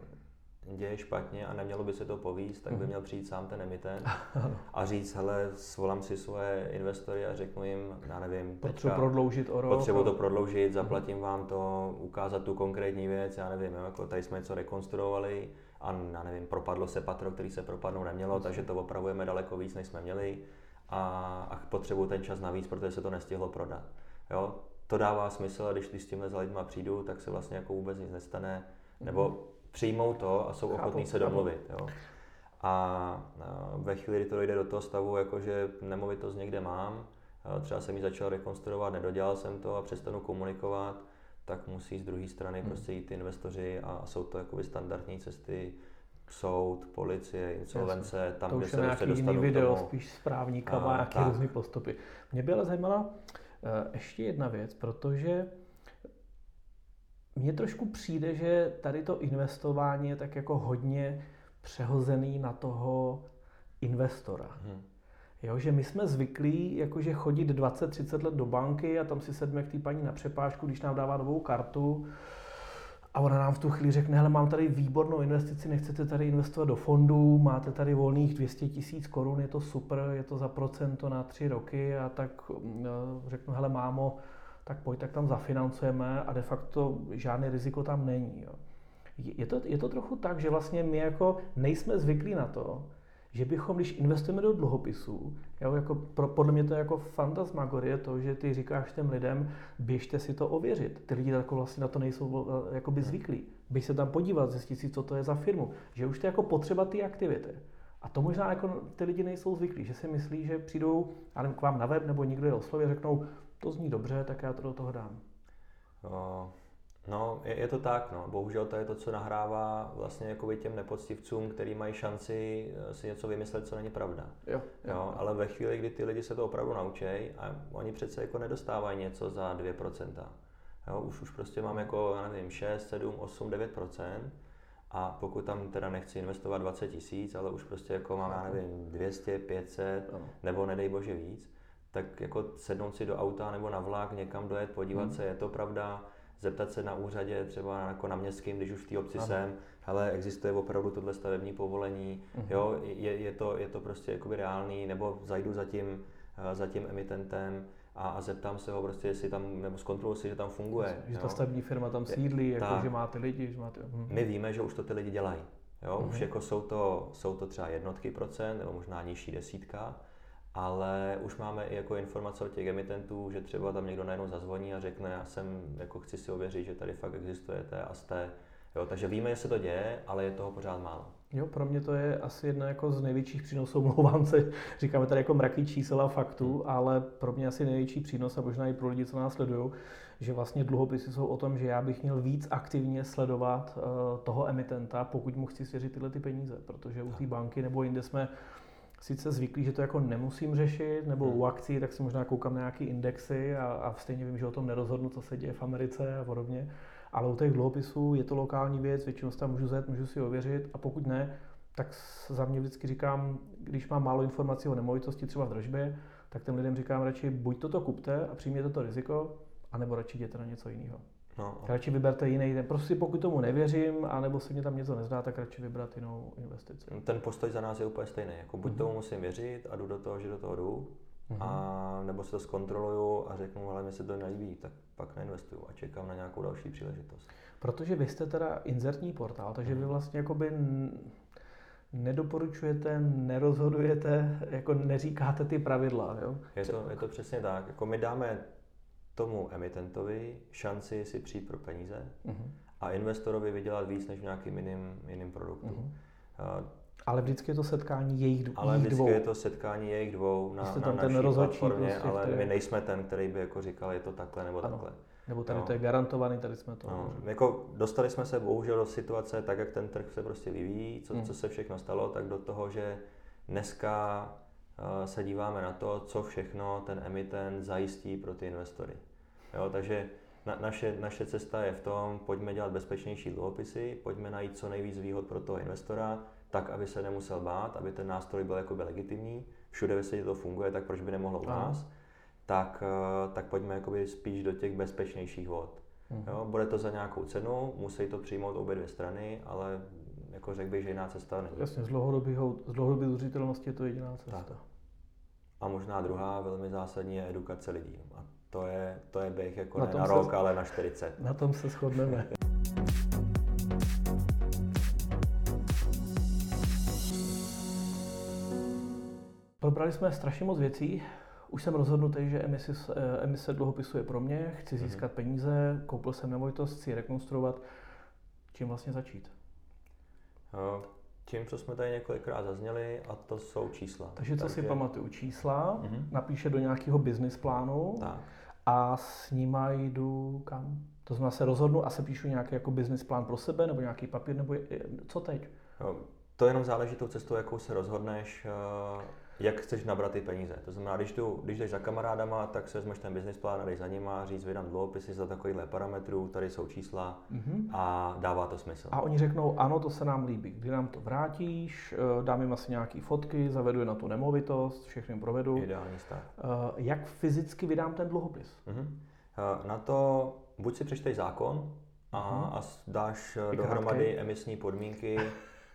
děje špatně a nemělo by se to povíst, tak by mhm. měl přijít sám ten emitent a říct, hele, svolám si svoje investory a řeknu jim, já nevím, potřebuji prodloužit o rok. Potřebuji to prodloužit, mhm. zaplatím vám to, ukázat tu konkrétní věc, já nevím, jako tady jsme něco rekonstruovali a já nevím, propadlo se patro, který se propadnout nemělo, takže to opravujeme daleko víc, než jsme měli a, a potřebuju ten čas navíc, protože se to nestihlo prodat. Jo? To dává smysl, a když s tímhle za lidma přijdu, tak se vlastně jako vůbec nic nestane, nebo mhm. Přijmou to a jsou ochotní se domluvit. Jo? A ve chvíli, kdy to dojde do toho stavu, jako že nemovitost někde mám, třeba jsem ji začal rekonstruovat, nedodělal jsem to a přestanu komunikovat, tak musí z druhé strany hmm. prostě jít ty investoři a jsou to jakoby standardní cesty, soud, policie, insolvence, Jasně. tam, to kde se prostě dostanu video, tomu. spíš správníkama a nějaké různé postupy. Mě by ale zajímala uh, ještě jedna věc, protože mně trošku přijde, že tady to investování je tak jako hodně přehozený na toho investora. Hmm. Jo, že my jsme zvyklí jakože chodit 20-30 let do banky a tam si sedme k té paní na přepážku, když nám dává novou kartu a ona nám v tu chvíli řekne, hele, mám tady výbornou investici, nechcete tady investovat do fondů, máte tady volných 200 tisíc korun, je to super, je to za procento na tři roky a tak no, řeknu, hele, mámo, tak pojď, tak tam zafinancujeme a de facto žádné riziko tam není. Jo. Je, to, je to trochu tak, že vlastně my jako nejsme zvyklí na to, že bychom, když investujeme do dluhopisů, jo, jako pro, podle mě to je jako fantasmagorie to, že ty říkáš těm lidem, běžte si to ověřit. Ty lidi jako vlastně na to nejsou eh, jakoby hmm. zvyklí. Běž se tam podívat, zjistit si, co to je za firmu. Že už to je jako potřeba ty aktivity. A to možná jako ty lidi nejsou zvyklí, že si myslí, že přijdou já nevím, k vám na web nebo někdo je osloví a řeknou, to zní dobře, tak já to do toho dám. No, no je, je, to tak, no. Bohužel to je to, co nahrává vlastně jako těm nepoctivcům, kteří mají šanci eh, si něco vymyslet, co není pravda. Jo, jo, jo, ale ve chvíli, kdy ty lidi se to opravdu naučí a oni přece jako nedostávají něco za 2%. Jo, už, už prostě mám jako, já nevím, 6, 7, 8, 9%, a pokud tam teda nechci investovat 20 tisíc, ale už prostě jako mám, já nevím, 200, 500 ano. nebo nedej bože víc, tak jako sednout si do auta nebo na vlak, někam dojet, podívat hmm. se, je to pravda, zeptat se na úřadě, třeba jako na městském, když už v té obci ano. jsem, ale existuje opravdu tohle stavební povolení, hmm. jo, je, je, to, je to prostě jakoby reálný, nebo zajdu za tím, eh, za tím emitentem, a, a zeptám se ho prostě, jestli tam, nebo zkontroluji si, že tam funguje. Že ta stavební firma tam sídlí, je, jako, že má ty lidi, že má ty... Hm. My víme, že už to ty lidi dělají. Jo? Mm-hmm. Už jako jsou to, jsou to třeba jednotky procent, nebo možná nižší desítka, ale už máme i jako informace od těch emitentů, že třeba tam někdo najednou zazvoní a řekne, já jsem, jako chci si ověřit, že tady fakt existujete a jste. Jo, takže víme, že se to děje, ale je toho pořád málo. Jo, pro mě to je asi jedna jako z největších přínosů, mluvám se, říkáme tady jako mraky čísel a faktů, hmm. ale pro mě asi největší přínos a možná i pro lidi, co nás sledují, že vlastně dluhopisy jsou o tom, že já bych měl víc aktivně sledovat uh, toho emitenta, pokud mu chci svěřit tyhle ty peníze, protože u té banky nebo jinde jsme sice zvyklí, že to jako nemusím řešit, nebo hmm. u akcí, tak si možná koukám na nějaké indexy a, a stejně vím, že o tom nerozhodnu, co se děje v Americe a podobně ale u těch dluhopisů je to lokální věc, většinou tam můžu zjet, můžu si ověřit a pokud ne, tak za mě vždycky říkám, když mám málo informací o nemovitosti, třeba v držbě, tak těm lidem říkám radši buď toto kupte a přijměte to riziko, anebo radši jděte na něco jiného. No. Radši vyberte jiný, prostě pokud tomu nevěřím, anebo se mě tam něco nezdá, tak radši vybrat jinou investici. Ten postoj za nás je úplně stejný. Jako buď mm-hmm. tomu musím věřit a jdu do toho, že do toho jdu, mm-hmm. a nebo si to zkontroluju a řeknu, ale mi se to nelíbí, tak pak neinvestuju a čekám na nějakou další příležitost. Protože vy jste teda inzertní portál, takže mm-hmm. vy vlastně jakoby nedoporučujete, nerozhodujete, jako neříkáte ty pravidla, jo? Je to, je to přesně tak. Jako my dáme tomu emitentovi šanci si přijít pro peníze mm-hmm. a investorovi vydělat víc než v nějakým jiným, jiným produktu. Mm-hmm. Ale vždycky je to setkání jejich, dvou. Ale vždycky dvou. je to setkání jejich dvou na, na naší ten platformě, prostě, ale který... my nejsme ten, který by jako říkal, je to takhle nebo ano. takhle. Nebo tady no. to je garantovaný, tady jsme to. No. Jako dostali jsme se bohužel do situace, tak jak ten trh se prostě vyvíjí, co, hmm. co se všechno stalo, tak do toho, že dneska se díváme na to, co všechno ten emitent zajistí pro ty investory. Jo, takže na, naše, naše cesta je v tom, pojďme dělat bezpečnější dluhopisy, pojďme najít co nejvíc výhod pro toho investora, tak, aby se nemusel bát, aby ten nástroj byl jakoby legitimní. Všude ve světě to funguje, tak proč by nemohlo u nás? Tak, eh, tak pojďme jakoby spíš do těch bezpečnějších vod. Mm. Jo, bude to za nějakou cenu, musí to přijmout obě dvě strany, ale jako řekl bych, že jiná cesta není. Jasně, z dlouhodobé z udržitelnosti je to jediná cesta. Tak. A možná druhá velmi zásadní je edukace lidí. A to je, to je běh jako na ne na rok, se, ale na 40. Na tom se shodneme. Probrali jsme strašně moc věcí. Už jsem rozhodnutý, že emise, eh, emise dluhopisu je pro mě, chci mhm. získat mm-hmm. peníze, koupil jsem nemovitost, chci rekonstruovat. Čím vlastně začít? Tím, co jsme tady několikrát zazněli, a to jsou čísla. Takže co Takže... si pamatuju? Čísla, mm-hmm. napíše do nějakého business plánu tak. a s nima jdu kam? To znamená, se rozhodnu a se píšu nějaký jako business plán pro sebe, nebo nějaký papír, nebo co teď? No, to jenom záleží tou cestou, jakou se rozhodneš. Jak chceš nabrat ty peníze. To znamená, když, tu, když jdeš za kamarádama, tak si vezmeš ten business plán a jdeš za nima, říct, vydám dluhopisy za takovýhle parametrů, tady jsou čísla mm-hmm. a dává to smysl. A oni řeknou, ano, to se nám líbí. Kdy nám to vrátíš, eh, dám jim asi nějaký fotky, zavedu je na tu nemovitost, všechny provedu. Ideální stav. Eh, jak fyzicky vydám ten dluhopis? Mm-hmm. Na to buď si přečteš zákon a, mm-hmm. a dáš dohromady emisní podmínky,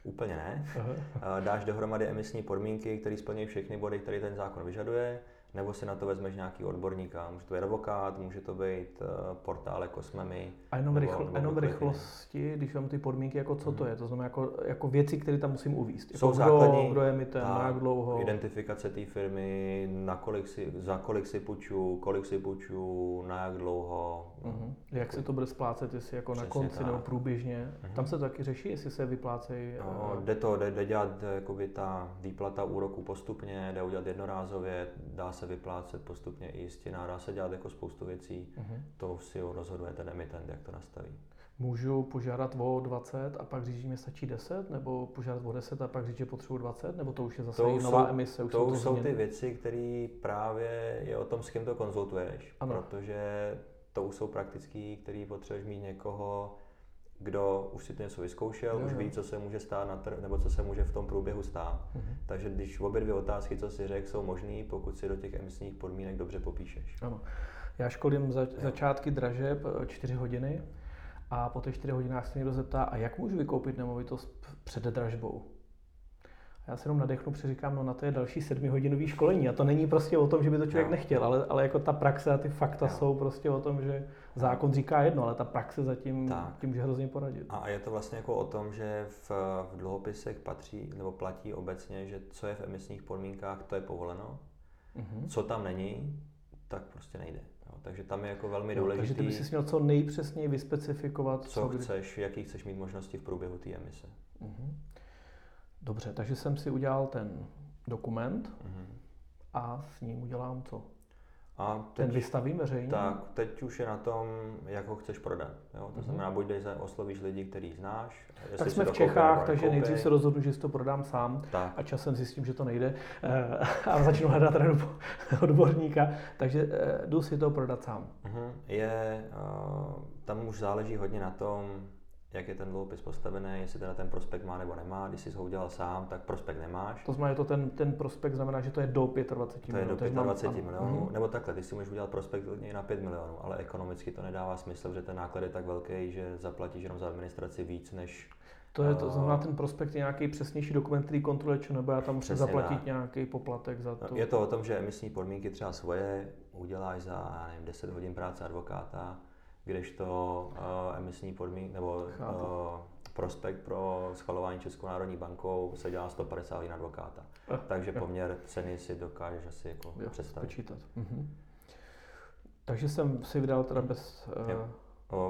Úplně ne. Aha. Dáš dohromady emisní podmínky, které splňují všechny body, které ten zákon vyžaduje nebo si na to vezmeš nějaký odborníka. Může to být advokát, může to být uh, portál jako jsme my. A jenom, nebo, rychl, nebo jenom rychlosti, když mám ty podmínky, jako co mm. to mhm. je, to znamená jako, jako věci, které tam musím uvíst. Jsou jako základní, kdo, kdo je mi ten, tak, jak dlouho. Identifikace té firmy, na kolik si, za kolik si půjču, kolik si půjču, na jak dlouho. Mm. Jak se to bude splácet, jestli jako na konci tak. nebo průběžně. Mm. Tam se to taky řeší, jestli se vyplácejí. No, uh, jde to, jde, jde dělat jakoby ta výplata úroku postupně, jde udělat jednorázově, dá se vyplácet postupně i jistina, dá se dělat jako spoustu věcí, uh-huh. to si rozhoduje ten emitent, jak to nastaví. Můžu požádat o 20 a pak říct, že mi stačí 10, nebo požádat o 10 a pak říct, že potřebuji 20, nebo to už je zase to nová jsou, emise? Už to, to jsou ty věci, které právě je o tom, s kým to konzultuješ, ano. protože to už jsou praktický, který potřebuješ mít někoho, kdo už si to něco vyzkoušel, jo, už ví, co se může stát na trh, nebo co se může v tom průběhu stát. Uh-huh. Takže když obě dvě otázky, co si řekl, jsou možné, pokud si do těch emisních podmínek dobře popíšeš. Ano. Já školím za, začátky dražeb 4 eh, hodiny a po těch 4 hodinách se někdo zeptá, a jak můžu vykoupit nemovitost před dražbou? já se jenom nadechnu, říkám, no na to je další sedmihodinový školení. A to není prostě o tom, že by to člověk no. nechtěl, ale, ale jako ta praxe a ty fakta no. jsou prostě o tom, že zákon říká jedno, ale ta praxe zatím tak. tím může hrozně poradit. A je to vlastně jako o tom, že v, v dluhopisech patří nebo platí obecně, že co je v emisních podmínkách, to je povoleno. Mm-hmm. Co tam není, tak prostě nejde. Jo, takže tam je jako velmi důležité. Takže ty bys si měl co nejpřesněji vyspecifikovat, co, co kdy... chceš, jaký chceš mít možnosti v průběhu té emise. Mm-hmm. Dobře, takže jsem si udělal ten dokument mm-hmm. a s ním udělám co? A teď, ten vystavím veřejně? Tak, teď už je na tom, jak ho chceš prodat. Jo? To mm-hmm. znamená, buď dej oslovíš lidi, který znáš. Tak jsme v Čechách, takže nejdřív se rozhodnu, že si to prodám sám tak. a časem zjistím, že to nejde eh, a začnu hledat odborníka, takže eh, jdu si to prodat sám. Mm-hmm. Je, uh, tam už záleží hodně na tom, jak je ten dluhopis postavený, jestli teda ten prospekt má nebo nemá. Když jsi ho udělal sám, tak prospekt nemáš. To znamená, že to ten, ten prospekt znamená, že to je do 25 milionů. To je do 25 mám, milionů, uh-huh. nebo takhle, ty si můžeš udělat prospekt i na 5 milionů, ale ekonomicky to nedává smysl, že ten náklad je tak velký, že zaplatíš jenom za administraci víc, než to je to, znamená, ten prospekt je nějaký přesnější dokument, který kontroluje, či nebo já tam musím zaplatit tak. nějaký poplatek za to. No, je to o tom, že emisní podmínky třeba svoje uděláš za nevím, 10 hodin práce advokáta, kdežto uh, emisní podmínky nebo uh, prospekt pro schvalování Českou národní bankou se dělá 150 hodin advokáta. Uh, Takže poměr ceny si dokážeš asi jako jo, představit. Počítat. Uh-huh. Takže jsem si vydal teda bez... Uh...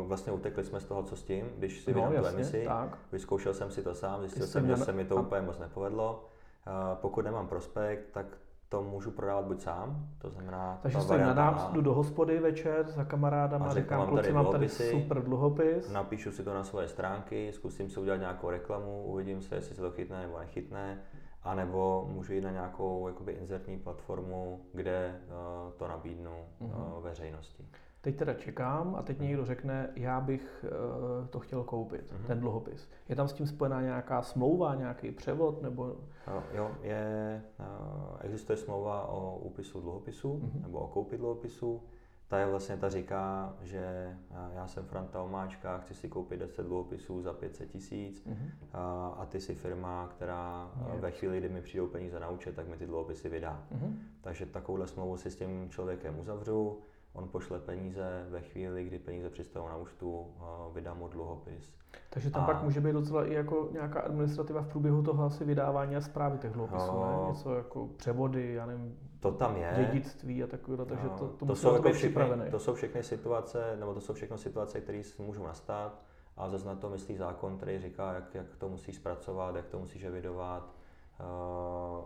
Vlastně utekli jsme z toho, co s tím, když si no, vydal tu emisi, tak. vyzkoušel jsem si to sám, zjistil jsem, že se mi to úplně moc nepovedlo. Uh, pokud nemám prospekt, tak to můžu prodávat buď sám, to znamená... Takže se nadám, jdu do hospody večer za kamarádama a říkám, kluci, mám tady super dluhopis. Napíšu si to na svoje stránky, zkusím si udělat nějakou reklamu, uvidím se, jestli se to chytne nebo nechytne. A nebo můžu jít na nějakou jakoby inzertní platformu, kde uh, to nabídnu uh, veřejnosti. Teď teda čekám a teď někdo řekne, já bych uh, to chtěl koupit, mm-hmm. ten dluhopis. Je tam s tím spojená nějaká smlouva, nějaký převod nebo... No, jo, je, uh, existuje smlouva o úpisu dluhopisu mm-hmm. nebo o koupi dluhopisu. Ta je vlastně, ta říká, že uh, já jsem Franta Omáčka, chci si koupit 10 dluhopisů za 500 tisíc mm-hmm. uh, a ty si firma, která uh, ve chvíli, kdy mi přijdou peníze na účet, tak mi ty dluhopisy vydá. Mm-hmm. Takže takovouhle smlouvu si s tím člověkem uzavřu on pošle peníze ve chvíli, kdy peníze přistanou na účtu, vydá mu dluhopis. Takže tam a... pak může být docela i jako nějaká administrativa v průběhu toho asi vydávání a zprávy těch dluhopisů, no, ne? Něco jako převody, já nevím, to tam je. dědictví a takové, takže no, to, to, to jsou jako všechny, To jsou všechny situace, nebo to jsou všechno situace, které můžou nastat a zase na to myslí zákon, který říká, jak, jak to musíš zpracovat, jak to musíš evidovat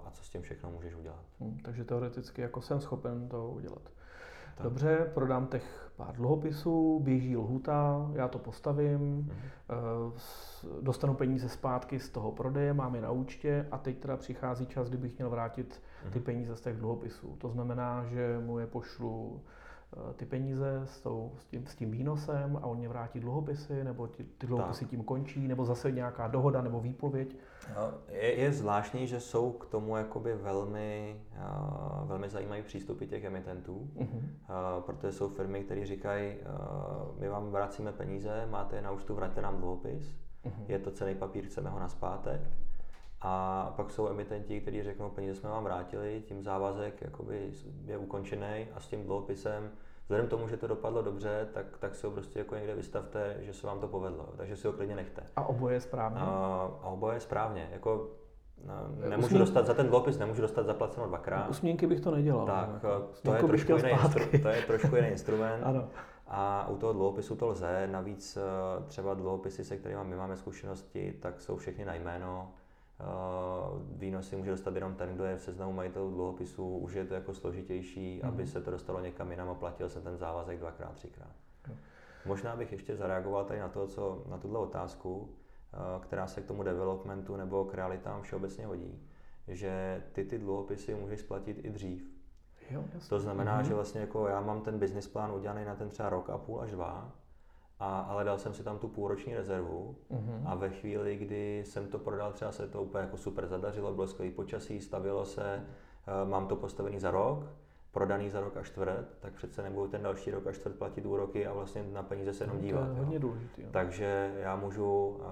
a co s tím všechno můžeš udělat. Hmm, takže teoreticky jako jsem schopen to udělat. Tak. Dobře, prodám těch pár dluhopisů, běží lhuta, já to postavím, mm-hmm. dostanu peníze zpátky z toho prodeje, mám je na účtě a teď teda přichází čas, kdybych měl vrátit ty mm-hmm. peníze z těch dluhopisů. To znamená, že mu je pošlu ty peníze s, tou, s, tím, s tím výnosem a on mě vrátí dluhopisy, nebo ty, ty dluhopisy tak. tím končí, nebo zase nějaká dohoda nebo výpověď. No, je, je zvláštní, že jsou k tomu jakoby velmi, uh, velmi zajímavé přístupy těch emitentů, uh-huh. uh, protože jsou firmy, které říkají, uh, my vám vracíme peníze, máte je na účtu, vraťte nám dluhopis, uh-huh. je to cený papír, chceme ho na zpátek. A pak jsou emitenti, kteří řeknou, peníze jsme vám vrátili, tím závazek jakoby je ukončený a s tím dluhopisem, vzhledem k tomu, že to dopadlo dobře, tak, tak si ho prostě jako někde vystavte, že se vám to povedlo. Takže si ho klidně nechte. A oboje je správně? A, a oboje je správně. Jako, no, nemůžu Usmín... dostat za ten dluhopis, nemůžu dostat zaplaceno dvakrát. Usmínky bych to nedělal. Tak, jako, to, je trošku jiný instru, to je trošku jiný instrument. ano. A u toho dluhopisu to lze, navíc eh, třeba dluhopisy, se kterými my máme zkušenosti, tak jsou všechny na jméno. Eh, výnosy může dostat jenom ten, kdo je v seznamu majitelů dluhopisů, už je to jako složitější, mm-hmm. aby se to dostalo někam jinam a platil se ten závazek dvakrát, třikrát. Okay. Možná bych ještě zareagoval tady na to, co, na tuhle otázku, eh, která se k tomu developmentu nebo k realitám všeobecně hodí, že ty ty dluhopisy můžeš splatit i dřív. Jo, jasný. To znamená, mm-hmm. že vlastně jako já mám ten business plán udělaný na ten třeba rok a půl až dva, a, ale dal jsem si tam tu půlroční rezervu mm-hmm. a ve chvíli, kdy jsem to prodal, třeba se to úplně jako super zadařilo, bylo skvělé počasí, stavilo se, uh, mám to postavený za rok, prodaný za rok a čtvrt, tak přece nebudu ten další rok a čtvrt platit úroky a vlastně na peníze se jenom no, dívat. To je hodně důležitý. Jo. Takže já můžu uh,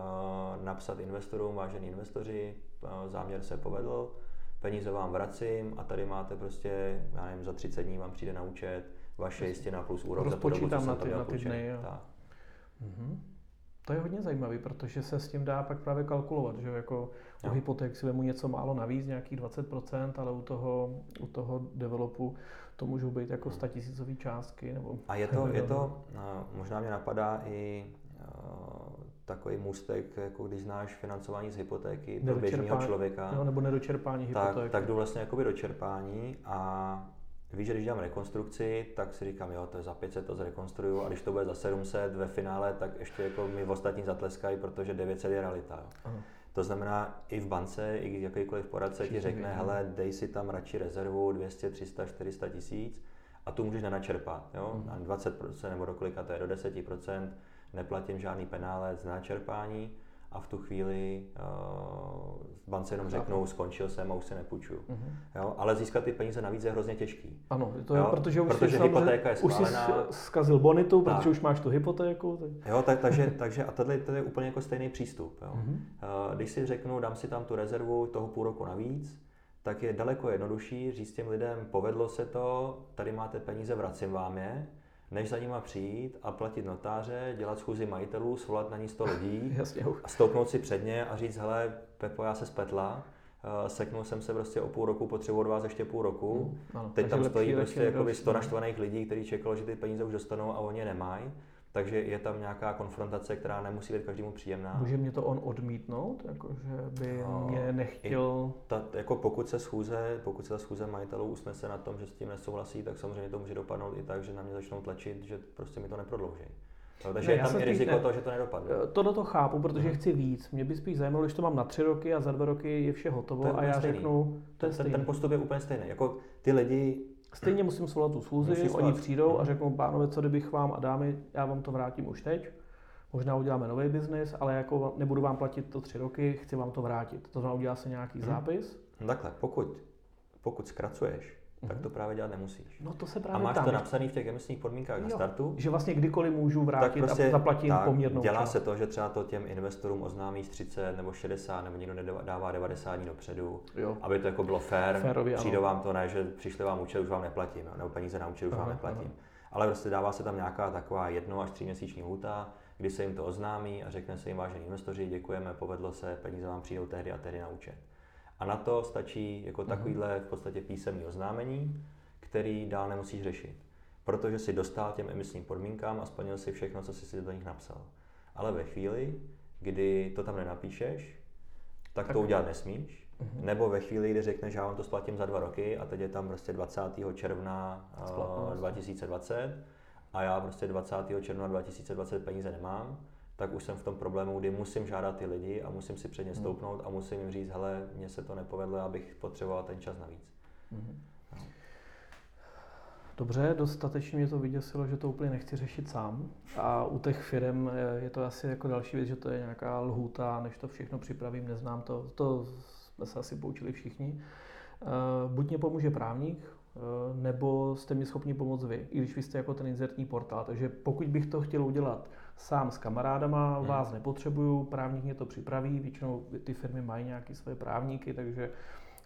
napsat investorům, vážení investoři, uh, záměr se povedl, peníze vám vracím a tady máte prostě, já nevím, za 30 dní vám přijde na účet vaše jistina plus úrok za tu dobu, co na ty, na ty dny, jo. Tak. Mm-hmm. To je hodně zajímavý, protože se s tím dá pak právě kalkulovat, že jako u hypoték si vemu něco málo navíc, nějakých 20%, ale u toho, u toho developu to můžou být jako 100 tisícové částky. Nebo a je to, je to, no, možná mě napadá i uh, takový můstek, jako když znáš financování z hypotéky pro běžného člověka. No, nebo nedočerpání hypotéky. Tak, tak jdu vlastně jakoby do čerpání a víš, že když dělám rekonstrukci, tak si říkám, jo, to je za 500, to zrekonstruju a když to bude za 700 ve finále, tak ještě jako mi v ostatní zatleskají, protože 900 je realita. Jo. To znamená, i v bance, i jakýkoliv poradce ti řekne, hele, dej si tam radši rezervu 200, 300, 400 tisíc a tu můžeš nenačerpat. Jo? Mm. Na 20% nebo do kolika to je, do 10%, neplatím žádný penále z načerpání a v tu chvíli uh, bance jenom řeknou, skončil jsem a už se nepůjčuju. Uh-huh. Jo? Ale získat ty peníze navíc je hrozně těžký. Ano, to je, jo? protože už protože jsi hypotéka je schválená. Už jsi zkazil bonitu, protože tak. už máš tu hypotéku. Tak... Jo, tak, takže, takže a tohle, je úplně jako stejný přístup. Jo? Uh-huh. Uh, když si řeknu, dám si tam tu rezervu toho půl roku navíc, tak je daleko jednodušší říct těm lidem, povedlo se to, tady máte peníze, vracím vám je, než za nima přijít a platit notáře, dělat schůzi majitelů, svolat na ní 100 lidí Jasně. a stoupnout si před ně a říct, hele, Pepo, já se spetla, uh, seknul jsem se prostě o půl roku, potřebuji od vás ještě půl roku. Hmm, ano, Teď tam stojí lepší, prostě lepší, 100 naštvaných lidí, kteří čekalo, že ty peníze už dostanou a oni je nemají. Takže je tam nějaká konfrontace, která nemusí být každému příjemná. Může mě to on odmítnout, jako že by no, mě nechtěl... Ta, jako pokud se schůze, pokud se ta schůze majitelů usnese na tom, že s tím nesouhlasí, tak samozřejmě to může dopadnout i tak, že na mě začnou tlačit, že prostě mi to neprodlouží. No, takže ne, je tam i riziko ne, toho, že to nedopadne. Eh, to do to chápu, protože hmm. chci víc. Mě by spíš zajímalo, když to mám na tři roky a za dva roky je vše hotovo a já stejný. řeknu, to je ten, ten postup je úplně stejný. Jako ty lidi Stejně musím svolat tu schůzi, oni přijdou a řeknou, pánové, co kdybych vám a dámy, já vám to vrátím už teď. Možná uděláme nový biznis, ale jako nebudu vám platit to tři roky, chci vám to vrátit. To znamená, udělá se nějaký hmm. zápis. Takhle, pokud, pokud zkracuješ tak mhm. to právě dělat nemusíš. No to se právě A máš tam. to napsané v těch emisních podmínkách jo, na startu. Že vlastně kdykoliv můžu vrátit prostě, a zaplatím tak, poměrnou Dělá část. se to, že třeba to těm investorům oznámí 30 nebo 60 nebo někdo dává 90 dní dopředu, jo. aby to jako bylo fair. Férově, Přijde vám to ne, že přišli vám účet, už vám neplatím, nebo peníze na účet už aha, vám neplatím. Aha. Ale prostě dává se tam nějaká taková jedno až tři měsíční lhůta, kdy se jim to oznámí a řekne se jim vážení investoři, děkujeme, povedlo se, peníze vám přijdou tehdy a tehdy na účet. A na to stačí jako mhm. takovýhle v podstatě písemný oznámení, který dál nemusíš řešit. Protože si dostal těm emisním podmínkám a splnil si všechno, co jsi si do nich napsal. Ale ve chvíli, kdy to tam nenapíšeš, tak, tak to udělat nesmíš. Uh-huh. Nebo ve chvíli, kdy řekneš, že já vám to splatím za dva roky a teď je tam prostě 20. června uh, 2020 a já prostě 20. června 2020 peníze nemám, tak už jsem v tom problému, kdy musím žádat ty lidi a musím si před ně mhm. stoupnout a musím jim říct, hele, mně se to nepovedlo, abych potřeboval ten čas navíc. Uh-huh. Dobře, dostatečně mě to vyděsilo, že to úplně nechci řešit sám. A u těch firm je to asi jako další věc, že to je nějaká lhůta, než to všechno připravím, neznám to. To jsme se asi poučili všichni. buď mě pomůže právník, nebo jste mi schopni pomoct vy, i když vy jste jako ten inzertní portál. Takže pokud bych to chtěl udělat sám s kamarádama, hmm. vás nepotřebuju, právník mě to připraví, většinou ty firmy mají nějaké své právníky, takže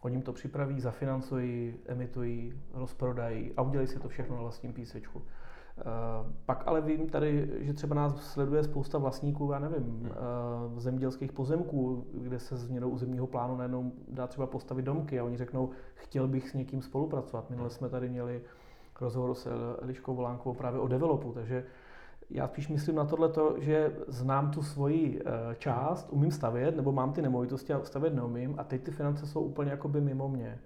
oni to připraví, zafinancují, emitují, rozprodají a udělají si to všechno na vlastním písečku. Uh, pak ale vím tady, že třeba nás sleduje spousta vlastníků, já nevím, hmm. uh, zemědělských pozemků, kde se změnou územního plánu najednou dá třeba postavit domky a oni řeknou, chtěl bych s někým spolupracovat. Minule jsme tady měli rozhovor s Eliškou Volánkovou právě o developu, takže já spíš myslím na tohle, že znám tu svoji eh, část, umím stavět, nebo mám ty nemovitosti a stavět neumím a teď ty finance jsou úplně jakoby mimo mě.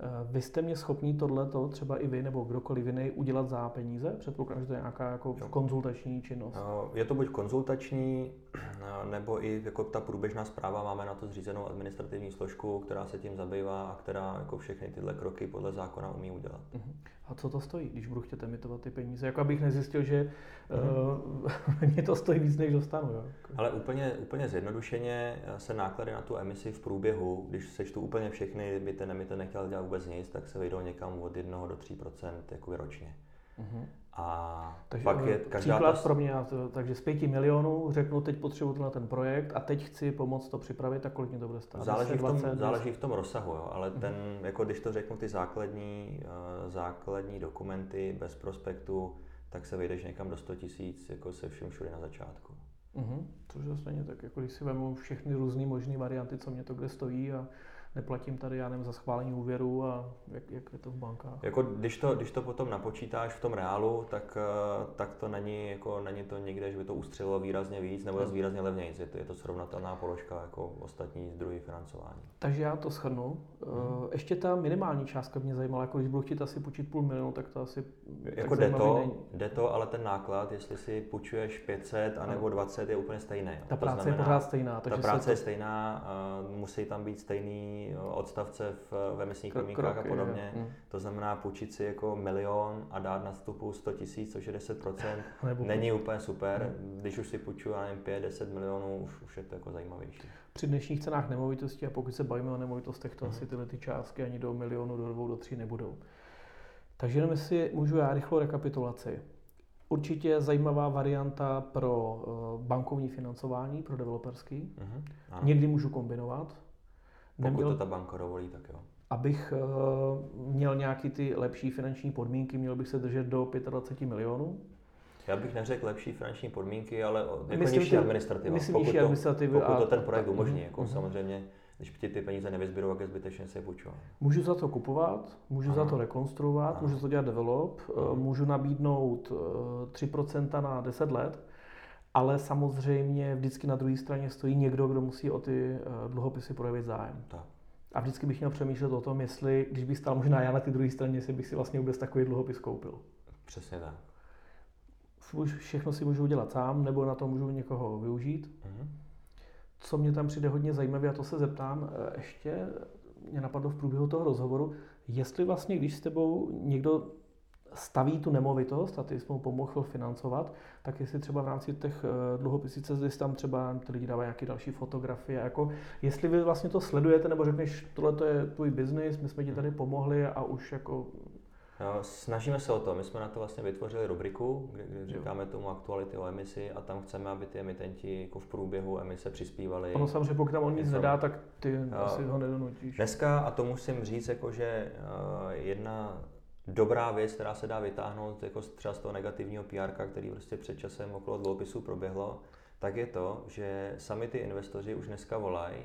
Eh, vy jste mě schopní tohleto, třeba i vy nebo kdokoliv jiný, udělat za peníze? Předpokládám, že to je nějaká jako konzultační činnost. Eh, je to buď konzultační, nebo i jako ta průběžná zpráva. Máme na to zřízenou administrativní složku, která se tím zabývá a která jako všechny tyhle kroky podle zákona umí udělat. Uh-huh. A co to stojí, když budu chtět emitovat ty peníze? Jako abych nezjistil, že uh, mě to stojí víc, než dostanu. Jo? Ale úplně, úplně zjednodušeně se náklady na tu emisi v průběhu, když sečtu úplně všechny, by ten emitent nechtěl dělat vůbec nic, tak se vejdou někam od 1 do 3% jako ročně. Uh-huh. A takže pak je každá příklad ta... pro mě, takže z 5 milionů řeknu, teď potřebuji na ten projekt a teď chci pomoct to připravit a kolik mi to bude stát? Záleží, 10, v, tom, 20, záleží v tom rozsahu, jo, ale uh-huh. ten, jako když to řeknu, ty základní, uh, základní dokumenty bez prospektu, tak se vejdeš někam do 100 tisíc, jako se všem všude na začátku. Uh-huh. Což je stejně tak, jako když si vemu všechny různé možné varianty, co mě to kde stojí a neplatím tady, já nevím, za schválení úvěru a jak, jak je to v bankách. Jako když to, když to potom napočítáš v tom reálu, tak, eh, tak to není, jako, není to někde, že by to ustřelilo výrazně víc nebo zase výrazně levněji. Je to, je to srovnatelná položka jako ostatní zdroje financování. Takže já to shrnu. Mm-hmm. Ještě ta minimální částka mě zajímala, jako když budu chtít asi půjčit půl milionu, tak to asi Jako jde to, není. jde to, ale ten náklad, jestli si půjčuješ 500 anebo 20, je úplně stejný. Ta práce znamená, je pořád stejná. Takže ta práce to... je stejná, uh, musí tam být stejný odstavce v, v emisních podmínkách a podobně. Je. Hmm. To znamená půjčit si jako milion a dát na vstupu 100 tisíc, což je 10%, není úplně super. Hmm. Když už si půjčuju, já nevím, 5-10 milionů, už, už je to jako zajímavější. Při dnešních cenách nemovitostí a pokud se bavíme o nemovitostech, to hmm. asi tyhle ty částky ani do milionu, do dvou, do tří nebudou. Takže jenom jestli můžu já rychlou rekapitulaci. Určitě zajímavá varianta pro eh, bankovní financování, pro developerský. Uh-huh. Někdy můžu kombinovat. Pokud neměl, to ta banka dovolí, tak jo. Abych uh, měl nějaký ty lepší finanční podmínky, měl bych se držet do 25 milionů. Já bych neřekl lepší finanční podmínky, ale jako myslím, nižší administrativa. Myslím pokud, to, pokud to ten projekt umožní. Jako uh-huh. Samozřejmě, když ti ty peníze nevyzběrou, jak je zbytečně se je půjčovat. Můžu za to kupovat, můžu Aha. za to rekonstruovat, Aha. můžu to dělat develop, uh-huh. můžu nabídnout 3% na 10 let ale samozřejmě vždycky na druhé straně stojí někdo, kdo musí o ty eh, dluhopisy projevit zájem. Tak. A vždycky bych měl přemýšlet o tom, jestli, když bych stál možná já na té druhé straně, jestli bych si vlastně vůbec takový dluhopis koupil. Přesně tak. Všechno si můžu udělat sám, nebo na to můžu někoho využít. Mm-hmm. Co mě tam přijde hodně zajímavé, a to se zeptám eh, ještě, mě napadlo v průběhu toho rozhovoru, jestli vlastně, když s tebou někdo staví tu nemovitost a ty jsi mu pomohl financovat, tak jestli třeba v rámci těch eh, dluhopisů, jestli tam třeba ty lidi dávají nějaké další fotografie, jako jestli vy vlastně to sledujete, nebo řekneš, tohle to je tvůj biznis, my jsme ti tady pomohli a už jako No, snažíme se o to. My jsme na to vlastně vytvořili rubriku, kde, kde říkáme tomu aktuality o emisi a tam chceme, aby ty emitenti jako v průběhu emise přispívali. Ono samozřejmě, pokud tam on nic nedá, tak ty jo. asi ho nedonutíš. Dneska, a to musím říct, jako, že uh, jedna dobrá věc, která se dá vytáhnout jako třeba z toho negativního PR, který prostě před časem okolo dluhopisů proběhlo, tak je to, že sami ty investoři už dneska volají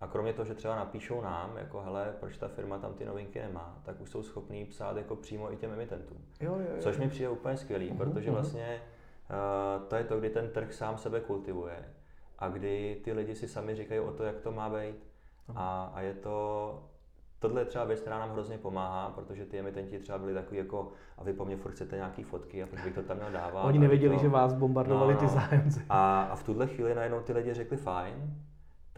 a kromě toho, že třeba napíšou nám, jako hele, proč ta firma tam ty novinky nemá, tak už jsou schopní psát jako přímo i těm emitentům. Jo, jo, jo. Což mi přijde úplně skvělý, uh-huh, protože uh-huh. vlastně uh, to je to, kdy ten trh sám sebe kultivuje a kdy ty lidi si sami říkají o to, jak to má být. A, a je to tohle je třeba věc, která nám hrozně pomáhá, protože ty emitenti třeba byli takový jako, a vy po mně furt chcete nějaký fotky a proč bych to tam měl dávat. Oni nevěděli, to... že vás bombardovali no, no. ty zájemci. A, a v tuhle chvíli najednou ty lidi řekli fajn,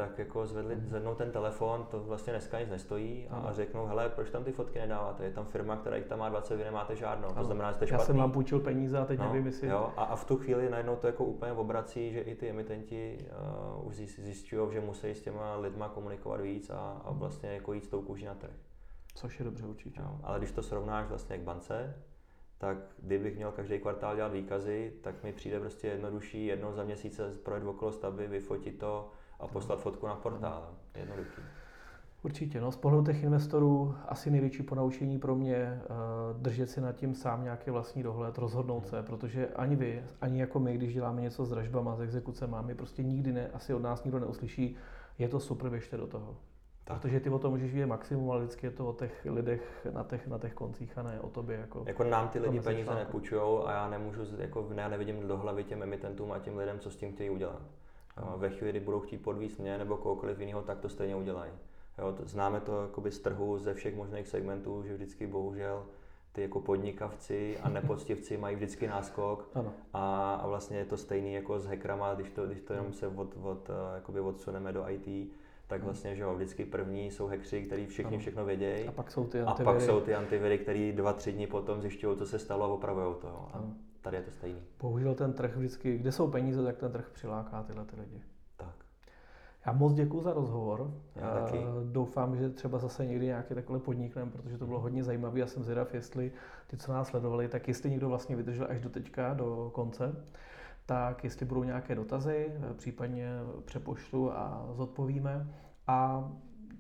tak jako zvedli, mhm. zvednou ten telefon, to vlastně dneska nic nestojí a, a řeknou, hele, proč tam ty fotky nedáváte? Je tam firma, která jich tam má 20, vy nemáte žádnou. To znamená, že jste špatný. Já jsem vám půjčil peníze a teď no, nevím, jestli... Jo, a, a, v tu chvíli najednou to jako úplně obrací, že i ty emitenti uh, už zjišťují, že musí s těma lidma komunikovat víc a, a vlastně jako jít s tou kůží na trh. Což je dobře určitě. Jo, ale když to srovnáš vlastně k bance, tak kdybych měl každý kvartál dělat výkazy, tak mi přijde prostě jednodušší jednou za měsíc projet okolo stavby, vyfotit to a poslat fotku na portál. Jednoduchý. Určitě, no z pohledu těch investorů asi největší ponaučení pro mě uh, držet si nad tím sám nějaký vlastní dohled, rozhodnout se, protože ani vy, ani jako my, když děláme něco s dražbama, s exekucemi, my prostě nikdy ne, asi od nás nikdo neuslyší, je to super, běžte do toho. Tak. Protože ty o tom můžeš vidět maximum, ale vždycky je to o těch lidech na těch, na těch koncích a ne o tobě. Jako, jako nám ty lidi peníze nepůjčují a já nemůžu, jako já nevidím do hlavy těm emitentům a těm lidem, co s tím chtějí udělat. No. Ve chvíli, kdy budou chtít podvíst mě nebo kohokoliv jiného, tak to stejně udělají. Jo, to, známe to jakoby z trhu ze všech možných segmentů, že vždycky bohužel ty jako podnikavci a nepoctivci mají vždycky náskok ano. A, a vlastně je to stejný jako s hackerama, když to, když to jenom se od, od, jakoby odsuneme do IT, tak vlastně, že jo, vždycky první jsou hackři, kteří všichni ano. všechno vědějí. A pak jsou ty antiviry. A pak jsou ty antiviry, který dva, tři dny potom zjišťují, co se stalo a opravují to. A tady je to stejný. Bohužel ten trh vždycky, kde jsou peníze, tak ten trh přiláká tyhle ty lidi. Tak. Já moc děkuji za rozhovor. Já taky. Doufám, že třeba zase někdy nějaký takhle podnikneme, protože to bylo hodně zajímavé. Já jsem zvědav, jestli ty, co nás sledovali, tak jestli někdo vlastně vydržel až do teďka, do konce, tak jestli budou nějaké dotazy, případně přepošlu a zodpovíme. A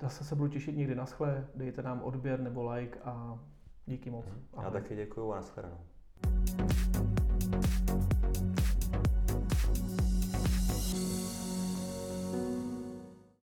zase se budu těšit někdy na schle, dejte nám odběr nebo like a díky moc. Mhm. Já taky děkuji a nashledanou. you